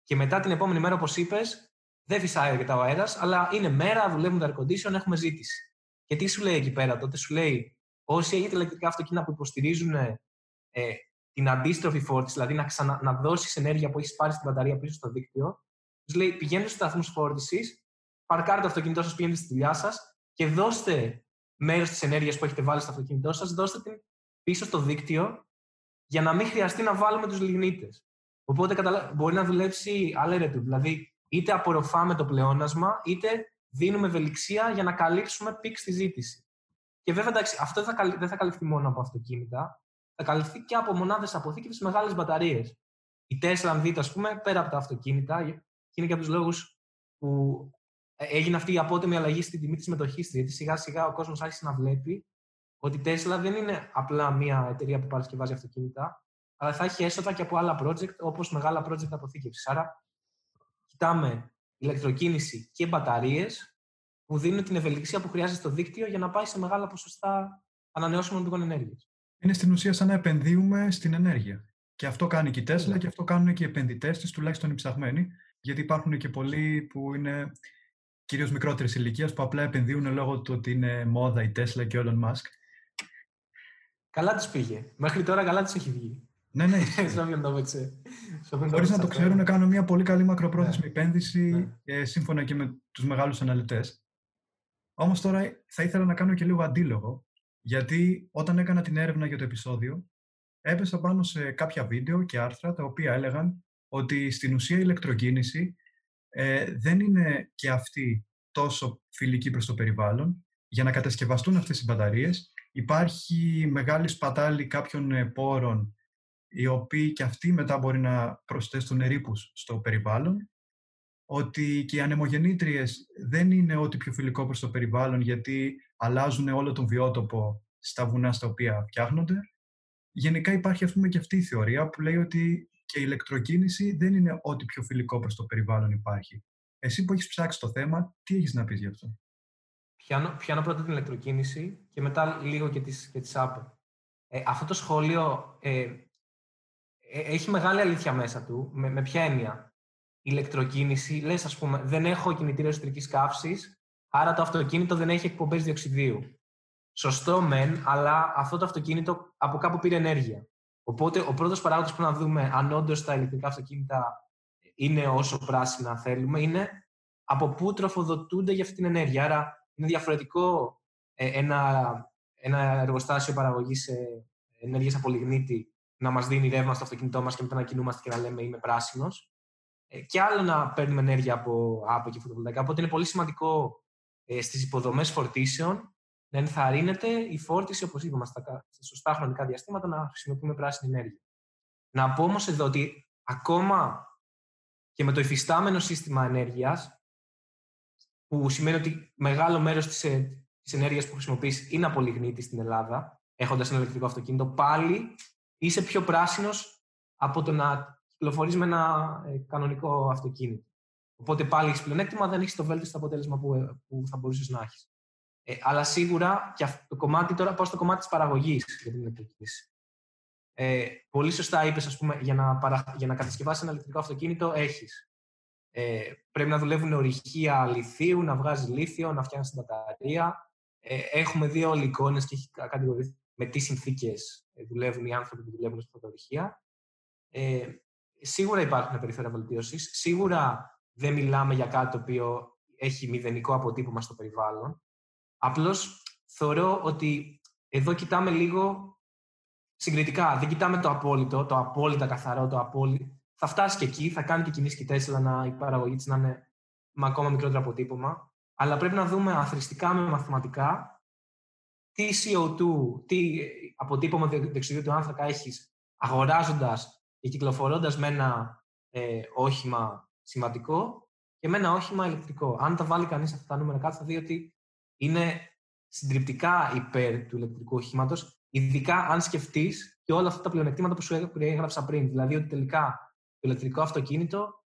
S1: και μετά την επόμενη μέρα, όπως είπες, δεν φυσάει αρκετά ο αέρας, αλλά είναι μέρα, δουλεύουν τα air condition, έχουμε ζήτηση. Και τι σου λέει εκεί πέρα, τότε σου λέει, όσοι έχετε ηλεκτρικά αυτοκίνητα που υποστηρίζουν ε, την αντίστροφη φόρτιση, δηλαδή να, ξανα, να δώσεις ενέργεια που έχεις πάρει στην μπαταρία πίσω στο δίκτυο, τους λέει πηγαίνετε στους σταθμούς φόρτισης, παρκάρετε το αυτοκίνητό σας, πηγαίνετε στη δουλειά σας και δώστε μέρος της ενέργειας που έχετε βάλει στο αυτοκίνητό σας, δώστε την πίσω στο δίκτυο για να μην χρειαστεί να βάλουμε τους λιγνίτες. Οπότε μπορεί να δουλέψει αλέ ρετούρ. Δηλαδή, είτε απορροφάμε το πλεόνασμα, είτε δίνουμε ευελιξία για να καλύψουμε peak στη ζήτηση. Και βέβαια, εντάξει, αυτό δεν θα καλυφθεί μόνο από αυτοκίνητα, θα καλυφθεί και από μονάδες αποθήκευσης μεγάλες μπαταρίες. Η Tesla, αν δείτε, ας πούμε, πέρα από τα αυτοκίνητα, και είναι και από τους λόγους που ε, έγινε αυτή η απότομη αλλαγή στην τιμή της μετοχή της. Γιατί σιγά σιγά ο κόσμος άρχισε να βλέπει ότι η Tesla δεν είναι απλά μια εταιρεία που παρασκευάζει αυτοκίνητα, αλλά θα έχει έσοδα και από άλλα project, όπως μεγάλα project αποθήκευσης. Άρα, κοιτάμε ηλεκτροκίνηση και μπαταρίες που δίνουν την ευελιξία που χρειάζεται στο δίκτυο για να πάει σε μεγάλα ποσοστά ανανεώσιμων πηγών ενέργειας.
S5: Είναι στην ουσία σαν να επενδύουμε στην ενέργεια. Και αυτό κάνει και η Tesla και αυτό κάνουν και οι επενδυτές της, τουλάχιστον οι ψαχμένοι, γιατί υπάρχουν και πολλοί που είναι κυρίως μικρότερης ηλικίας που απλά επενδύουν λόγω του ότι είναι μόδα η Tesla και ο Elon Musk
S1: Καλά του πήγε. Μέχρι τώρα καλά του έχει βγει.
S5: Ναι, ναι. <laughs>
S1: Σε όποιον το έπαιξε.
S5: Χωρίς να το ξέρουν, κάνω μια πολύ καλή μακροπρόθεσμη
S1: Ναι.
S5: επένδυση
S1: Ναι.
S5: ε, σύμφωνα και με τους μεγάλους αναλυτές. Όμως τώρα θα ήθελα να κάνω και λίγο αντίλογο, γιατί όταν έκανα την έρευνα για το επεισόδιο, έπεσα πάνω σε κάποια βίντεο και άρθρα τα οποία έλεγαν ότι στην ουσία η ηλεκτροκίνηση ε, δεν είναι και αυτή τόσο φιλική προς το περιβάλλον. Για να κατασκευαστούν αυτές οι μπαταρίες υπάρχει μεγάλη σπατάλη κάποιων ε, πόρων οι οποίοι και αυτοί μετά μπορεί να προσθέσουν ρήπους στο περιβάλλον ότι και οι ανεμογεννήτριες δεν είναι ό,τι πιο φιλικό προς το περιβάλλον γιατί αλλάζουν όλο τον βιότοπο στα βουνά στα οποία φτιάχνονται. Γενικά υπάρχει ας πούμε και αυτή η θεωρία που λέει ότι και η ηλεκτροκίνηση δεν είναι ό,τι πιο φιλικό προς το περιβάλλον υπάρχει. Εσύ που έχεις ψάξει το θέμα, τι έχεις να πεις γι' αυτό;
S1: Πιάνω, πιάνω πρώτα την ηλεκτροκίνηση και μετά λίγο και τις, και τις άπε. Ε, αυτό το σχόλιο ε, ε, έχει μεγάλη αλήθεια μέσα του. Με, με ποια έννοια; Η ηλεκτροκίνηση, λες ας πούμε, δεν έχω κινητήριο εσωτερικής καύσης, άρα το αυτοκίνητο δεν έχει εκπομπές διοξιδίου. Σωστό μεν, αλλά αυτό το αυτοκίνητο από κάπου πήρε ενέργεια. Οπότε ο πρώτος παράγοντας που να δούμε αν όντως τα ηλεκτρικά αυτοκίνητα είναι όσο πράσινα θέλουμε, είναι από πού τροφοδοτούνται για αυτή την ενέργεια. Άρα είναι διαφορετικό ε, ένα, ένα εργοστάσιο παραγωγής ε, ενέργειας από λιγνίτη να μας δίνει ρεύμα στο αυτοκίνητό μας και μετά να κινούμαστε και να λέμε είμαι πράσινος. Ε, και άλλο να παίρνουμε ενέργεια από άπο και φωτοβολταϊκά. Οπότε είναι πολύ σημαντικό ε, στις υποδομές φορτίσεων να ενθαρρύνεται η φόρτιση, όπως είπαμε, στα, κα- σε σωστά χρονικά διαστήματα να χρησιμοποιούμε πράσινη ενέργεια. Να πω όμως εδώ ότι ακόμα και με το υφιστάμενο σύστημα ενέργειας, που σημαίνει ότι μεγάλο μέρος της, ε, της ενέργειας που χρησιμοποιείς είναι από λιγνίτη στην Ελλάδα, έχοντας ένα ηλεκτρικό αυτοκίνητο, πάλι είσαι πιο πράσινος από το να κυκλοφορείς με ένα ε, κανονικό αυτοκίνητο. Οπότε πάλι έχεις πλεονέκτημα, δεν έχεις το βέλτιστο αποτέλεσμα που, ε, που θα μπορούσες να έχεις. Ε, αλλά σίγουρα και αυτό το κομμάτι τώρα πάω στο κομμάτι της παραγωγής για την ηλεκτροκίνηση. Ε, πολύ σωστά είπες, ας πούμε, για να, παρα... για να κατασκευάσεις ένα ηλεκτρικό αυτοκίνητο έχεις. Ε, πρέπει να δουλεύουν ορυχεία λιθίου, να βγάζεις λίθιο, να φτιάχνεις την μπαταρία. Ε, έχουμε δει όλοι εικόνες και έχει κατηγορηθεί με τι συνθήκες δουλεύουν οι άνθρωποι που δουλεύουν στα ορυχεία. Ε, σίγουρα υπάρχουν περιθώρια βελτίωσης. Σίγουρα δεν μιλάμε για κάτι το οποίο έχει μηδενικό αποτύπωμα στο περιβάλλον. Απλώς θεωρώ ότι εδώ κοιτάμε λίγο συγκριτικά. Δεν κοιτάμε το απόλυτο, το απόλυτα καθαρό, το απόλυτο. Θα φτάσει και εκεί, θα κάνει και κινήσει και Τέσλα να η παραγωγή της να είναι με ακόμα μικρότερο αποτύπωμα. Αλλά πρέπει να δούμε αθρηστικά με μαθηματικά τι CO2, τι αποτύπωμα διοξιδίου του άνθρακα έχεις αγοράζοντας και κυκλοφορώντας με ένα ε, όχημα σημαντικό και με ένα όχημα ηλεκτρικό. Αν τα βάλει κανείς αυτά τα νούμερα κάτω, θα δει ότι είναι συντριπτικά υπέρ του ηλεκτρικού οχήματος, ειδικά αν σκεφτείς και όλα αυτά τα πλεονεκτήματα που σου έγραψα πριν. Δηλαδή ότι τελικά το ηλεκτρικό αυτοκίνητο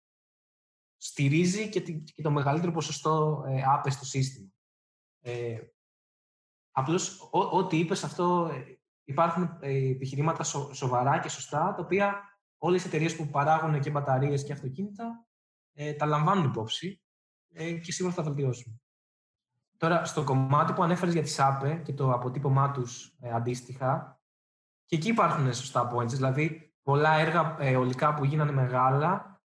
S1: στηρίζει και, και το μεγαλύτερο ποσοστό ε, άπε στο σύστημα. Ε, Απλώς ό,τι είπες αυτό, υπάρχουν ε, επιχειρήματα σο, σοβαρά και σωστά, τα οποία όλες οι εταιρείες που παράγουν και μπαταρίες και αυτοκίνητα ε, τα λαμβάνουν υπόψη ε, και σίγουρα θα βελτιώσουν. Τώρα, στο κομμάτι που ανέφερες για τις ΑΠΕ και το αποτύπωμά τους ε, αντίστοιχα, και εκεί υπάρχουν σωστά points, δηλαδή πολλά έργα ε, ολικά που γίνανε μεγάλα,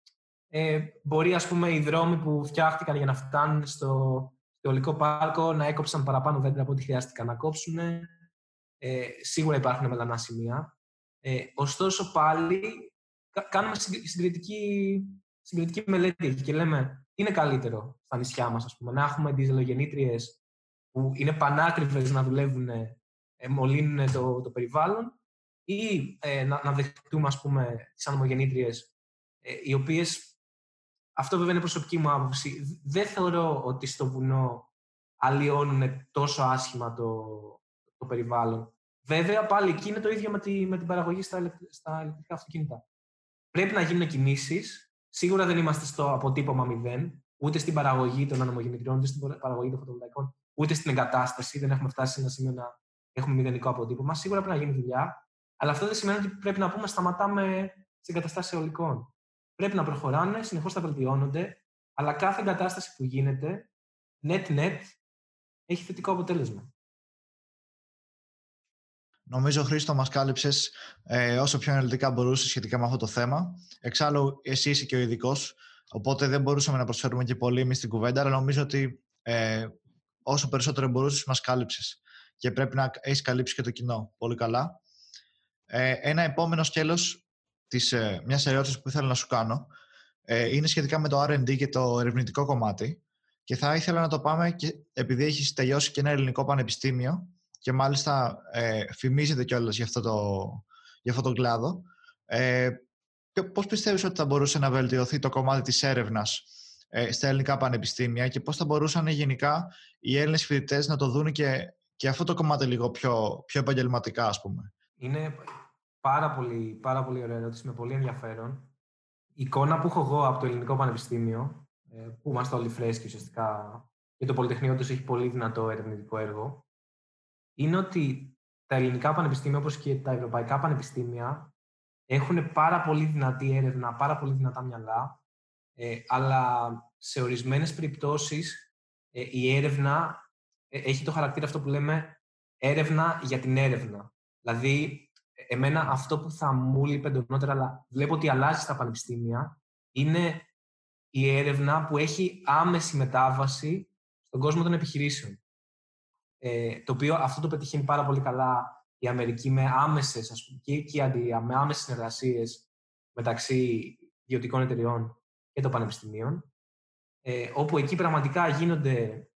S1: ε, μπορεί ας πούμε οι δρόμοι που φτιάχτηκαν για να φτάνουν στο, στο ολικό πάρκο να έκοψαν παραπάνω δέντρα από ό,τι χρειάστηκαν να κόψουν. Ε, σίγουρα υπάρχουν μελανά σημεία. Ε, ωστόσο πάλι κάνουμε συγκριτική, συγκριτική μελέτη και λέμε είναι καλύτερο στα νησιά μας, ας πούμε, να έχουμε διζελογεννήτριες που είναι πανάκριβες να δουλεύουν, ε, μολύνουν το, το περιβάλλον ή ε, να, να δεχτούμε, ας πούμε, τις ανομογεννήτριες ε, οι οποίες, αυτό βέβαια είναι προσωπική μου άποψη, δεν θεωρώ ότι στο βουνό αλλοιώνουν τόσο άσχημα το, το περιβάλλον. Βέβαια, πάλι εκεί είναι το ίδιο με, τη, με την παραγωγή στα, στα ηλεκτρικά αυτοκίνητα. Πρέπει να γίνουν κινήσεις, Σίγουρα δεν είμαστε στο αποτύπωμα μηδέν, ούτε στην παραγωγή των ανομογεννητριών, ούτε στην παραγωγή των φωτοβολταϊκών, ούτε στην εγκατάσταση. Δεν έχουμε φτάσει σε ένα σημείο να έχουμε μηδενικό αποτύπωμα. Σίγουρα πρέπει να γίνει δουλειά, αλλά αυτό δεν σημαίνει ότι πρέπει να πούμε σταματάμε τι εγκαταστάσεις αιωλικών. Πρέπει να προχωράνε, συνεχώς θα βελτιώνονται, αλλά κάθε εγκατάσταση που γίνεται, net-net, έχει θετικό αποτέλεσμα.
S4: Νομίζω, Χρήστο, μας κάλυψες ε, όσο πιο αναλυτικά μπορούσες σχετικά με αυτό το θέμα. Εξάλλου, εσύ είσαι και ο ειδικός, οπότε δεν μπορούσαμε να προσφέρουμε και πολύ εμείς στην κουβέντα, αλλά νομίζω ότι ε, όσο περισσότερο μπορούσες, μας κάλυψες και πρέπει να έχεις καλύψει και το κοινό πολύ καλά. Ε, ένα επόμενο σκέλος της, ε, μιας ερώτησης που ήθελα να σου κάνω ε, είναι σχετικά με το R&D και το ερευνητικό κομμάτι και θα ήθελα να το πάμε και επειδή έχεις τελειώσει και ένα ελληνικό πανεπιστήμιο και μάλιστα ε, φημίζεται κιόλας για, αυτό το, για αυτό το κλάδο. Ε, πώς πιστεύεις ότι θα μπορούσε να βελτιωθεί το κομμάτι της έρευνας ε, στα ελληνικά πανεπιστήμια και πώς θα μπορούσαν γενικά οι Έλληνες φοιτητές να το δουν και, και αυτό το κομμάτι λίγο πιο, πιο επαγγελματικά, ας πούμε;
S1: Είναι πάρα πολύ, πάρα πολύ ωραία ερώτηση, με πολύ ενδιαφέρον. Η εικόνα που έχω εγώ από το Ελληνικό Πανεπιστήμιο, ε, που είμαστε όλοι φρέσκοι ουσιαστικά, και το Πολυτεχνείο τους έχει πολύ δυνατό ερευνητικό έργο, είναι ότι τα ελληνικά πανεπιστήμια, όπως και τα ευρωπαϊκά πανεπιστήμια, έχουν πάρα πολύ δυνατή έρευνα, πάρα πολύ δυνατά μυαλά, ε, αλλά σε ορισμένες περιπτώσεις ε, η έρευνα ε, έχει το χαρακτήρα αυτό που λέμε έρευνα για την έρευνα. Δηλαδή, εμένα αυτό που θα μου λείπει εντονότερα, αλλά βλέπω ότι αλλάζει στα πανεπιστήμια, είναι η έρευνα που έχει άμεση μετάβαση στον κόσμο των επιχειρήσεων. Ε, το οποίο αυτό το πετυχαίνει πάρα πολύ καλά η Αμερική με άμεσες και, και η Αντία, με άμεσες συνεργασίες μεταξύ ιδιωτικών εταιριών και των πανεπιστημίων. Ε, όπου εκεί πραγματικά γίνονται,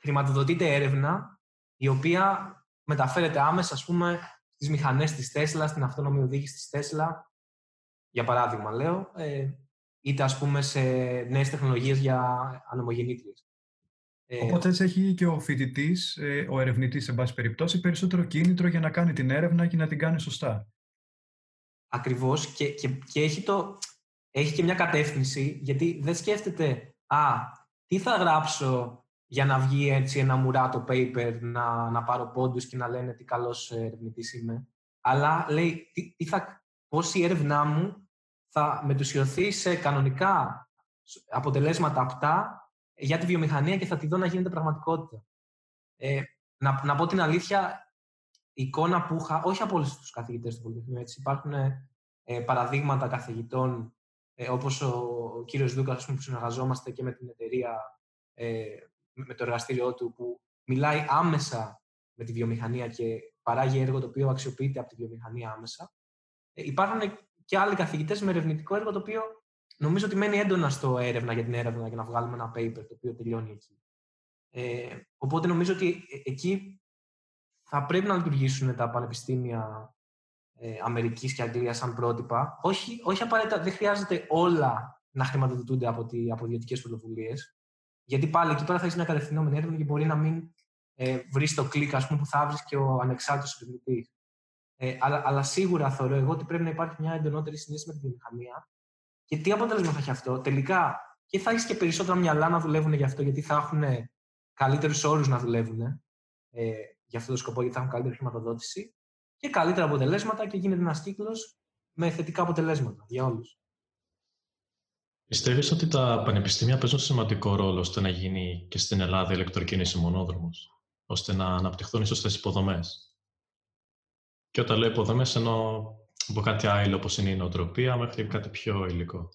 S1: χρηματοδοτείται έρευνα η οποία μεταφέρεται άμεσα, ας πούμε, στις μηχανές της Τέσλα, στην αυτόνομη οδήγηση της Τέσλα, για παράδειγμα λέω, ε, είτε ας πούμε σε νέες τεχνολογίες για ανεμογεννήτριες.
S5: Ε, Οπότε έτσι έχει και ο φοιτητής, ε, ο ερευνητής, σε πάση περιπτώσει, περισσότερο κίνητρο για να κάνει την έρευνα και να την κάνει σωστά.
S1: Ακριβώς. Και, και, και έχει, το, έχει και μια κατεύθυνση, γιατί δεν σκέφτεται, Α, τι θα γράψω για να βγει έτσι ένα μουράτο paper, να, να πάρω πόντους και να λένε τι καλός ερευνητής είμαι. Αλλά λέει, τι, τι θα, πώς η έρευνά μου θα μετουσιωθεί σε κανονικά αποτελέσματα απτά για τη βιομηχανία και θα τη δω να γίνεται πραγματικότητα. Ε, να, να πω την αλήθεια, η εικόνα που είχα, όχι από όλους τους καθηγητές του Πολυτεχνείου, έτσι, υπάρχουν ε, παραδείγματα καθηγητών, ε, όπως ο, ο κύριος Δούκα, που συνεργαζόμαστε και με την εταιρεία, ε, με το εργαστήριό του, που μιλάει άμεσα με τη βιομηχανία και παράγει έργο το οποίο αξιοποιείται από τη βιομηχανία άμεσα. Ε, υπάρχουν και άλλοι καθηγητές με ερευνητικό έργο το οποίο νομίζω ότι μένει έντονα στο έρευνα για την έρευνα για να βγάλουμε ένα paper το οποίο τελειώνει εκεί. Ε, οπότε νομίζω ότι ε, εκεί θα πρέπει να λειτουργήσουν τα πανεπιστήμια ε, Αμερικής και Αγγλίας σαν πρότυπα. Όχι, όχι απαραίτητα, δεν χρειάζεται όλα να χρηματοδοτούνται από, τη, από ιδιωτικές πρωτοβουλίες. Γιατί πάλι εκεί πέρα θα έχεις μια κατευθυνόμενη έρευνα και μπορεί να μην ε, βρεις το κλικ ας πούμε, που θα βρεις και ο ανεξάρτητος ερευνητής. Ε, αλλά, αλλά σίγουρα θεωρώ εγώ ότι πρέπει να υπάρχει μια εντονότερη συνέση με τη βιομηχανία και τι αποτέλεσμα θα έχει αυτό; Τελικά και θα έχεις και περισσότερα μυαλά να δουλεύουν γι' αυτό, γιατί θα έχουν καλύτερους όρους να δουλεύουν ε, για αυτό το σκοπό, γιατί θα έχουν καλύτερη χρηματοδότηση και καλύτερα αποτελέσματα και γίνεται ένας κύκλος με θετικά αποτελέσματα για όλους.
S2: Πιστεύεις ότι τα πανεπιστήμια παίζουν σημαντικό ρόλο ώστε να γίνει και στην Ελλάδα ηλεκτροκίνηση μονόδρομος, ώστε να αναπτυχθούν οι σωστές υποδομές; Και όταν λέω υποδομές, εννοώ από κάτι άλλο όπως είναι η νοοτροπία μέχρι κάτι πιο υλικό.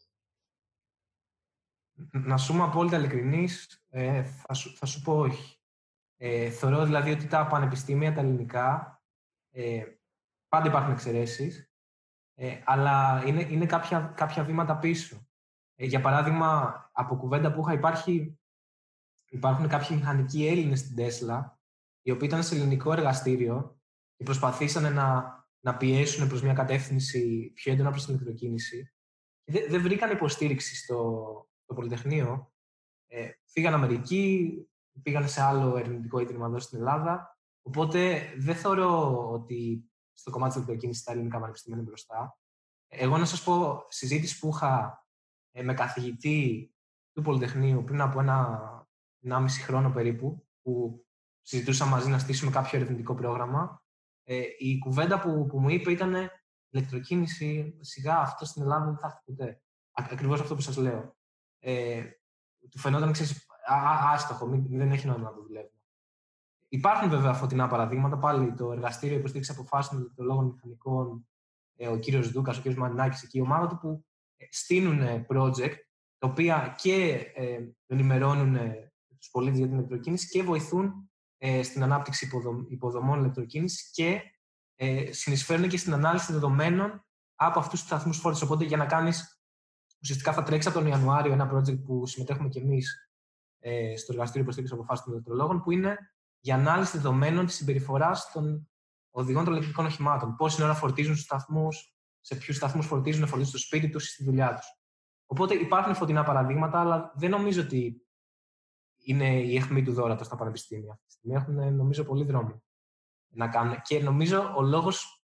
S1: Να σου είμαι απόλυτα ειλικρινής, ε, θα, σου, θα σου πω όχι. Ε, θεωρώ δηλαδή ότι τα πανεπιστήμια, τα ελληνικά, ε, πάντα υπάρχουν εξαιρέσεις, ε, αλλά είναι, είναι κάποια, κάποια βήματα πίσω. Ε, για παράδειγμα, από κουβέντα που είχα υπάρχει, υπάρχουν κάποιοι μηχανικοί Έλληνες στην Τέσλα, οι οποίοι ήταν σε ελληνικό εργαστήριο και προσπαθήσαν να να πιέσουν προς μια κατεύθυνση πιο έντονα προς την ηλεκτροκίνηση. Δεν, δεν βρήκαν υποστήριξη στο, στο Πολυτεχνείο. Ε, φύγαν Αμερική, πήγαν σε άλλο ερευνητικό ίδρυμα εδώ στην Ελλάδα. Οπότε δεν θεωρώ ότι στο κομμάτι της ηλεκτροκίνησης τα ελληνικά πανεπιστήμια είναι μπροστά. Εγώ να σας πω, συζήτηση που είχα ε, με καθηγητή του Πολυτεχνείου πριν από ένα, ένα μισή χρόνο περίπου, που συζητούσαμε μαζί να στήσουμε κάποιο ερευνητικό πρόγραμμα ε, η κουβέντα που, που μου είπε ήταν ηλεκτροκίνηση, σιγά αυτό στην Ελλάδα δεν θα έρθει ποτέ. Ακριβώς αυτό που σας λέω. Ε, του φαινόταν, ξέρεις, άστοχο, δεν έχει νόημα να το δουλεύει. υπάρχουν βέβαια φωτεινά παραδείγματα. Πάλι το εργαστήριο υποστήριξης αποφάσεων ηλεκτρολόγων μηχανικών, ε, ο κύριος Δούκας, ο κύριος Μαρινάκης εκεί, η ομάδα του που ε, στείλουν project τα οποία και ε, ενημερώνουν ε, τους πολίτες για την ηλεκτροκίνηση και βοηθούν ε, στην ανάπτυξη υποδομ, υποδομών ηλεκτροκίνησης και ε, συνεισφέρουν και στην ανάλυση δεδομένων από αυτούς τους σταθμούς φόρτισης. Οπότε για να κάνεις. Ουσιαστικά θα τρέξεις από τον Ιανουάριο ένα project που συμμετέχουμε κι εμείς ε, στο Εργαστήριο Υποστήριξη Αποφάσεων των Ηλεκτρολόγων, που είναι για ανάλυση δεδομένων της συμπεριφοράς των οδηγών των ηλεκτρικών οχημάτων. Πόση ώρα φορτίζουν στους σταθμούς, σε ποιους σταθμούς φορτίζουν, φορτίζουν στο σπίτι τους ή στη δουλειά τους. Οπότε υπάρχουν φωτεινά παραδείγματα, αλλά δεν νομίζω ότι είναι η αιχμή του δόρατος στα πανεπιστήμια. Αυτή τη στιγμή έχουν, νομίζω, πολύ δρόμο να κάνουν. Και νομίζω ο λόγος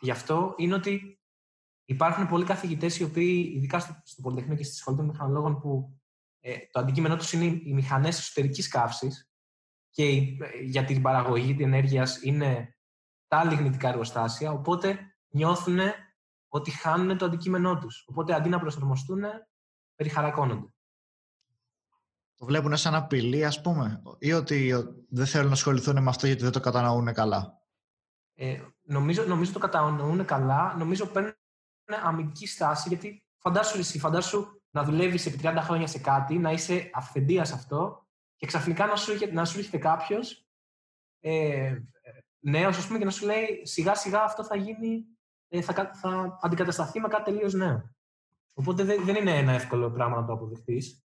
S1: γι' αυτό είναι ότι υπάρχουν πολλοί καθηγητές οι οποίοι, ειδικά στο, στο Πολυτεχνείο και στη Σχολή των Μηχανολόγων, που ε, το αντικείμενό τους είναι οι μηχανές εσωτερικής καύσης και ε, για την παραγωγή τη ενέργεια είναι τα λιγνητικά εργοστάσια. Οπότε νιώθουν ότι χάνουν το αντικείμενό τους. Οπότε αντί να προσαρμοστούν, περιχαρακώνονται.
S4: Το βλέπουν σαν απειλή, ας πούμε, ή ότι δεν θέλουν να ασχοληθούν με αυτό γιατί δεν το κατανοούν καλά;
S1: Ε, νομίζω, νομίζω το κατανοούν καλά. Νομίζω παίρνουν αμυντική στάση, γιατί φαντάσου εσύ, φαντάσου να δουλεύεις επί 30 χρόνια σε κάτι, να είσαι αυθεντίας σε αυτό και ξαφνικά να σου, να σου έρχεται κάποιος ε, νέος, ας πούμε, και να σου λέει σιγά σιγά αυτό θα γίνει ε, θα, θα αντικατασταθεί με κάτι τελείως νέο. Οπότε δεν, δεν είναι ένα εύκολο πράγμα να το αποδεχτείς.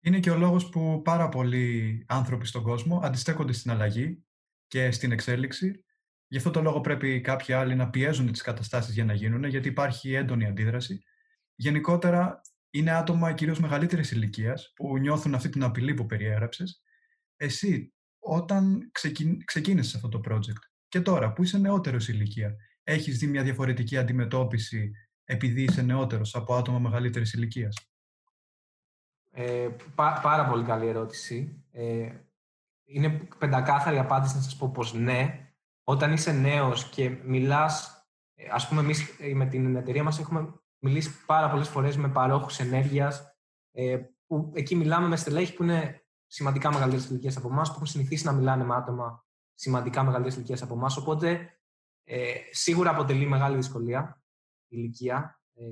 S5: Είναι και ο λόγος που πάρα πολλοί άνθρωποι στον κόσμο αντιστέκονται στην αλλαγή και στην εξέλιξη. Γι' αυτό το λόγο πρέπει κάποιοι άλλοι να πιέζουν τις καταστάσεις για να γίνουν, γιατί υπάρχει έντονη αντίδραση. Γενικότερα, είναι άτομα κυρίως μεγαλύτερης ηλικίας που νιώθουν αυτή την απειλή που περιέγραψες. Εσύ, όταν ξεκίνησες αυτό το project και τώρα που είσαι νεότερος ηλικία, έχεις δει μια διαφορετική αντιμετώπιση επειδή είσαι νεότερος από άτομα μεγαλύτερης ηλικίας;
S1: Ε, πάρα πολύ καλή ερώτηση. Ε, είναι πεντακάθαρη απάντηση να σας πω πως ναι. Όταν είσαι νέος και μιλάς, ε, ας πούμε εμείς ε, με την εταιρεία μας έχουμε μιλήσει πάρα πολλές φορές με παρόχους ενέργειας, ε, που εκεί μιλάμε με στελέχη που είναι σημαντικά μεγαλύτερες ηλικίες από εμάς, που έχουν συνηθίσει να μιλάνε με άτομα σημαντικά μεγαλύτερες ηλικίες από εμάς. Οπότε ε, σίγουρα αποτελεί μεγάλη δυσκολία η ηλικία. Ε,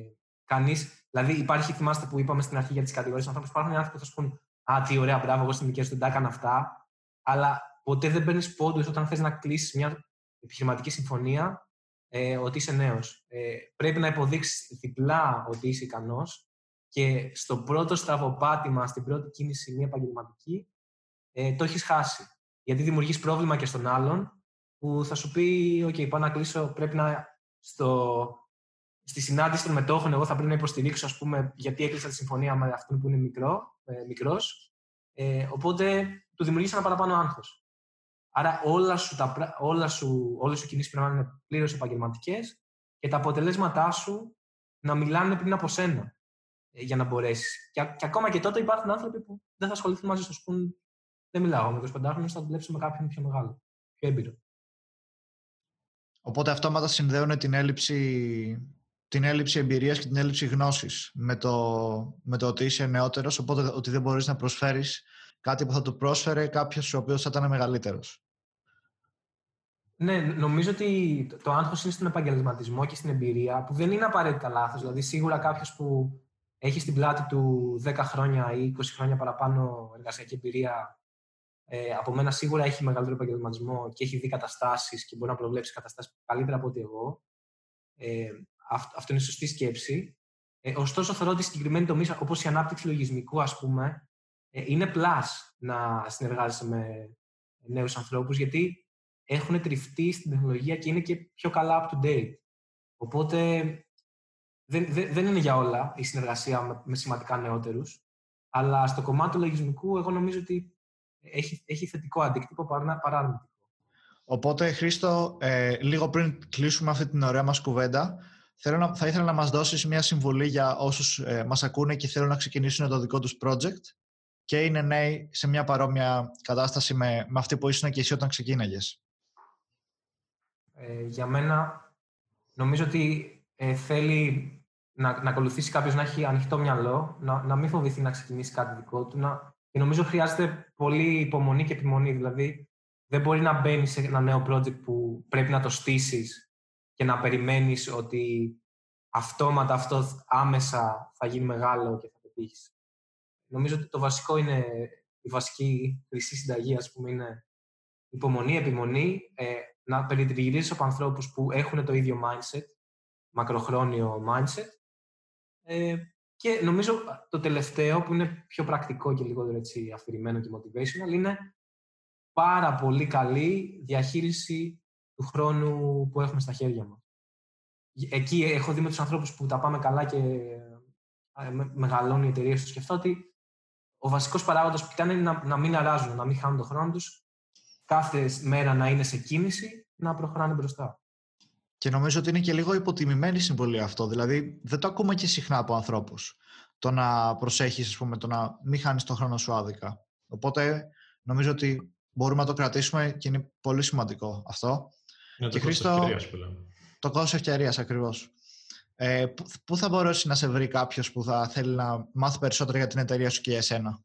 S1: κανείς, δηλαδή, υπάρχει, θυμάστε που είπαμε στην αρχή για τις κατηγορίες ανθρώπου, υπάρχουν άνθρωποι που θα σου πούν Α, τι ωραία, μπράβο, εγώ στην ηλικία σου δεν τα έκανα αυτά. Αλλά ποτέ δεν παίρνεις πόντους όταν θες να κλείσεις μια επιχειρηματική συμφωνία ε, ότι είσαι νέος. Ε, πρέπει να υποδείξεις διπλά ότι είσαι ικανός και στο πρώτο στραβοπάτημα, στην πρώτη κίνηση μια επαγγελματική, ε, το έχεις χάσει. Γιατί δημιουργείς πρόβλημα και στον άλλον που θα σου πει: OK, πάω να κλείσω. Πρέπει να στο, στη συνάντηση των μετόχων, εγώ θα πρέπει να υποστηρίξω, ας πούμε, γιατί έκλεισα τη συμφωνία με αυτόν που είναι μικρό, ε, μικρός. Ε, οπότε του δημιουργήσει ένα παραπάνω άγχος. Άρα όλα σου, τα, όλα σου, όλες σου κινήσεις πρέπει να είναι πλήρως επαγγελματικές και τα αποτελέσματά σου να μιλάνε πριν από σένα ε, για να μπορέσεις. Και, και, ακόμα και τότε υπάρχουν άνθρωποι που δεν θα ασχοληθούν μαζί σου, πούν δεν μιλάω με 25 χρόνους, θα δουλέψω με κάποιον πιο μεγάλο, πιο έμπειρο.
S4: Οπότε αυτόματα συνδέουν την έλλειψη, την έλλειψη εμπειρίας και την έλλειψη γνώσης με το, με το ότι είσαι νεότερος, οπότε ότι δεν μπορείς να προσφέρεις κάτι που θα του πρόσφερε κάποιος ο οποίος θα ήταν μεγαλύτερος.
S1: Ναι, νομίζω ότι το άγχος είναι στον επαγγελματισμό και στην εμπειρία, που δεν είναι απαραίτητα λάθος. Δηλαδή, σίγουρα κάποιος που έχει στην πλάτη του 10 χρόνια ή 20 χρόνια παραπάνω εργασιακή εμπειρία ε, από μένα σίγουρα έχει μεγαλύτερο επαγγελματισμό και έχει δει καταστάσεις και μπορεί να προβλέψει καταστάσεις καλύτερα από ότι εγώ. Ε, αυτό είναι σωστή σκέψη. Ε, ωστόσο, θεωρώ ότι συγκεκριμένη τομή, όπως η ανάπτυξη λογισμικού, ας πούμε, ε, είναι plus να συνεργάζεσαι με νέους ανθρώπους, γιατί έχουν τριφτεί στην τεχνολογία και είναι και πιο καλά up to date. Οπότε δεν, δεν, δεν είναι για όλα η συνεργασία με, με σημαντικά νεότερους. Αλλά στο κομμάτι του λογισμικού, εγώ νομίζω ότι έχει, έχει θετικό αντίκτυπο παρά, αρνητικό.
S4: Οπότε, Χρήστο, ε, λίγο πριν κλείσουμε αυτή την ωραία μας κουβέντα, θέλω να, θα ήθελα να μας δώσεις μια συμβουλή για όσους ε, μας ακούνε και θέλουν να ξεκινήσουν το δικό τους project και είναι νέοι σε μια παρόμοια κατάσταση με, με αυτή που ήσουν και εσύ όταν ξεκίναγες.
S1: Ε, για μένα, νομίζω ότι ε, θέλει να, να ακολουθήσει κάποιος να έχει ανοιχτό μυαλό, να, να μην φοβηθεί να ξεκινήσει κάτι δικό του, να, και νομίζω χρειάζεται πολύ υπομονή και επιμονή. Δηλαδή, δεν μπορεί να μπαίνει σε ένα νέο project που πρέπει να το στήσεις και να περιμένεις ότι αυτόματα αυτό άμεσα θα γίνει μεγάλο και θα το πετύχεις. Νομίζω ότι το βασικό είναι, η βασική χρυσή συνταγή, ας πούμε, είναι υπομονή, επιμονή, ε, να περιτριγυρίζεις από ανθρώπους που έχουν το ίδιο mindset, μακροχρόνιο mindset. Ε, και νομίζω το τελευταίο, που είναι πιο πρακτικό και λιγότερο έτσι αφηρημένο και motivational, είναι πάρα πολύ καλή διαχείριση του χρόνου που έχουμε στα χέρια μας. Εκεί έχω δει με τους ανθρώπους που τα πάμε καλά και ε, μεγαλώνει η εταιρεία τους. Σκεφτώ ότι ο βασικός παράγοντας που κοιτάνε είναι να, να μην αράζουν, να μην χάνουν τον χρόνο τους, κάθε μέρα να είναι σε κίνηση, να προχωράνε μπροστά.
S4: Και νομίζω ότι είναι και λίγο υποτιμημένη συμβολή αυτό. Δηλαδή, δεν το ακούμε και συχνά από ανθρώπους. Το να προσέχεις, ας πούμε, το να μην χάνεις τον χρόνο σου άδικα. Οπότε, νομίζω ότι μπορούμε να το κρατήσουμε και είναι πολύ σημαντικό αυτό.
S2: Είναι το Χρήστο,
S4: Το κόστο ευκαιρίας, ακριβώς. Ε, πού θα μπορέσει να σε βρει κάποιος που θα θέλει να μάθει περισσότερο για την εταιρεία σου και εσένα;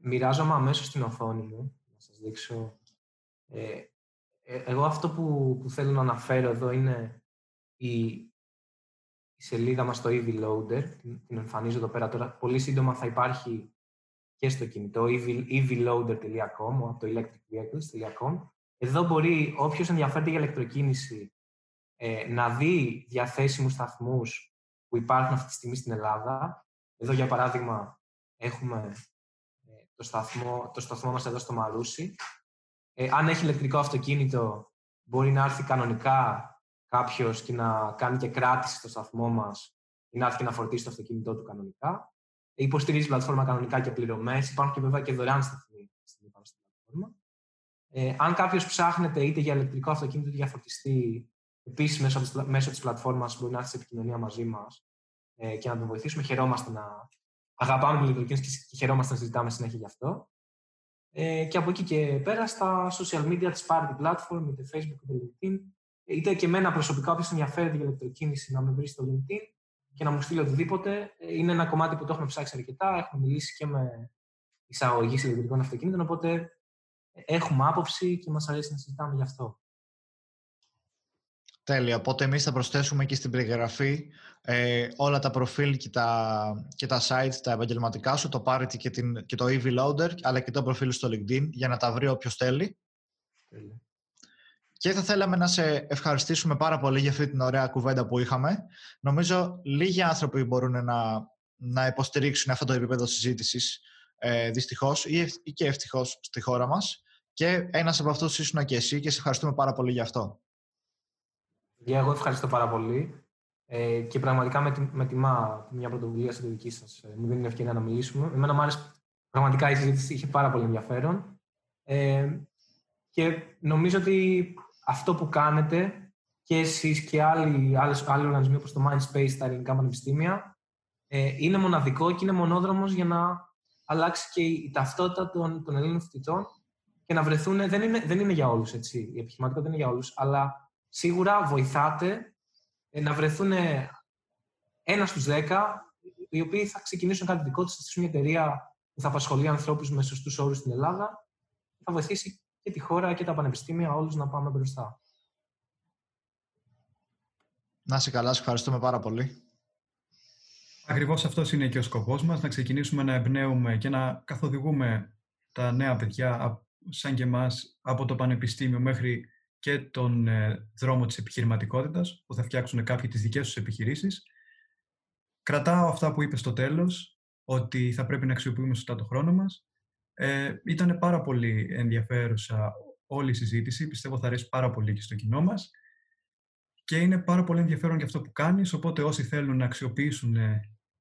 S1: Μοιράζομαι αμέσως στην οθόνη μου. Να σας δείξω. Ε, ε, εγώ αυτό που, που θέλω να αναφέρω εδώ είναι η, η σελίδα μας στο EV Loader. Την, την εμφανίζω εδώ πέρα τώρα. Πολύ σύντομα θα υπάρχει και στο κινητό evloader.com από το electricvehicles.com. Εδώ μπορεί όποιος ενδιαφέρεται για ηλεκτροκίνηση ε, να δει διαθέσιμους σταθμούς που υπάρχουν αυτή τη στιγμή στην Ελλάδα. Εδώ, για παράδειγμα, έχουμε ε, το, σταθμό, το σταθμό μας εδώ στο Μαρούσι, ε, αν έχει ηλεκτρικό αυτοκίνητο, μπορεί να έρθει κανονικά κάποιος και να κάνει και κράτηση στο σταθμό μας ή να έρθει και να φορτίσει το αυτοκίνητό του κανονικά. Ε, υποστηρίζει πλατφόρμα κανονικά και πληρωμές. Υπάρχουν και βέβαια και δωρεάν σταθμοί στην πλατφόρμα. Ε, αν κάποιος ψάχνεται είτε για ηλεκτρικό αυτοκίνητο είτε για φορτιστή, επίσης μέσω, μέσω τη πλατφόρμα μπορεί να έρθει σε επικοινωνία μαζί μας ε, και να τον βοηθήσουμε. Χαιρόμαστε να αγαπάμε την ηλεκτροκίνηση και χαιρόμαστε να συζητάμε συνέχεια γι' αυτό. Ε, και από εκεί και πέρα στα social media της Party Platform, είτε Facebook είτε LinkedIn, είτε και εμένα προσωπικά, όποιος ενδιαφέρεται για ηλεκτροκίνηση, να με βρει στο LinkedIn και να μου στείλει οτιδήποτε. Ε, είναι ένα κομμάτι που το έχουμε ψάξει αρκετά. Έχουμε μιλήσει και με εισαγωγή ηλεκτρικών αυτοκίνητων, οπότε έχουμε άποψη και μας αρέσει να συζητάμε γι' αυτό.
S4: Τέλεια. Οπότε εμείς θα προσθέσουμε και στην περιγραφή ε, όλα τα προφίλ και τα, και τα sites, τα επαγγελματικά σου, το Parity και, την, και το EV Loader, αλλά και το προφίλ στο LinkedIn, για να τα βρει όποιος θέλει.
S1: Τέλεια.
S4: Και θα θέλαμε να σε ευχαριστήσουμε πάρα πολύ για αυτή την ωραία κουβέντα που είχαμε. Νομίζω λίγοι άνθρωποι μπορούν να, να υποστηρίξουν αυτό το επίπεδο συζήτησης, ε, δυστυχώς ή, και ευτυχώς στη χώρα μας. Και ένας από αυτούς ήσουν και εσύ και σε ευχαριστούμε πάρα πολύ για αυτό.
S1: Για εγώ ευχαριστώ πάρα πολύ ε, και πραγματικά με, με τιμά μια πρωτοβουλία στη δική σας. Ε, μου δίνει την ευκαιρία να μιλήσουμε. Εμένα μου άρεσε πραγματικά η συζήτηση, είχε πάρα πολύ ενδιαφέρον. Ε, και νομίζω ότι αυτό που κάνετε και εσείς και άλλοι, άλλες, άλλοι οργανισμοί όπως το Mindspace, τα ελληνικά πανεπιστήμια, ε, είναι μοναδικό και είναι μονόδρομος για να αλλάξει και η, ταυτότητα των, των Ελλήνων φοιτητών και να βρεθούν. Δεν είναι, δεν είναι για όλους, έτσι. Η επιχειρηματικότητα δεν είναι για όλους, αλλά σίγουρα βοηθάτε ε, να βρεθούν ένα στους δέκα οι οποίοι θα ξεκινήσουν κάτι δικό τους, θα στήσουν μια εταιρεία που θα απασχολεί ανθρώπους με σωστούς όρους στην Ελλάδα θα βοηθήσει και τη χώρα και τα πανεπιστήμια όλους να πάμε μπροστά.
S4: Να είσαι καλά, σας ευχαριστούμε πάρα πολύ.
S5: Ακριβώς αυτός είναι και ο σκοπός μας, να ξεκινήσουμε να εμπνέουμε και να καθοδηγούμε τα νέα παιδιά σαν και εμάς από το πανεπιστήμιο μέχρι και τον ε, δρόμο της επιχειρηματικότητας που θα φτιάξουν κάποιοι τις δικές τους επιχειρήσεις. Κρατάω αυτά που είπες στο τέλος, ότι θα πρέπει να αξιοποιούμε σωστά το χρόνο μας. Ε, ήταν πάρα πολύ ενδιαφέρουσα όλη η συζήτηση, πιστεύω θα αρέσει πάρα πολύ και στο κοινό μας και είναι πάρα πολύ ενδιαφέρον για αυτό που κάνεις, οπότε όσοι θέλουν να αξιοποιήσουν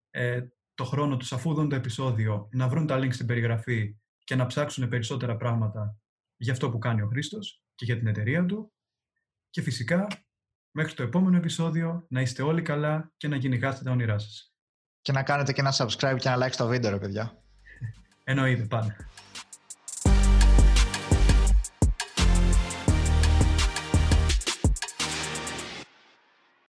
S5: ε, το χρόνο τους αφού δουν το επεισόδιο, να βρουν τα links στην περιγραφή και να ψάξουν περισσότερα πράγματα για αυτό που κάνει ο Χρήστος και για την εταιρεία του. Και φυσικά, μέχρι το επόμενο επεισόδιο, να είστε όλοι καλά και να κυνηγάτε τα όνειρά σας.
S4: Και να κάνετε και ένα subscribe και ένα like στο βίντεο, ρε παιδιά. <laughs>
S5: Εννοείται πάντα.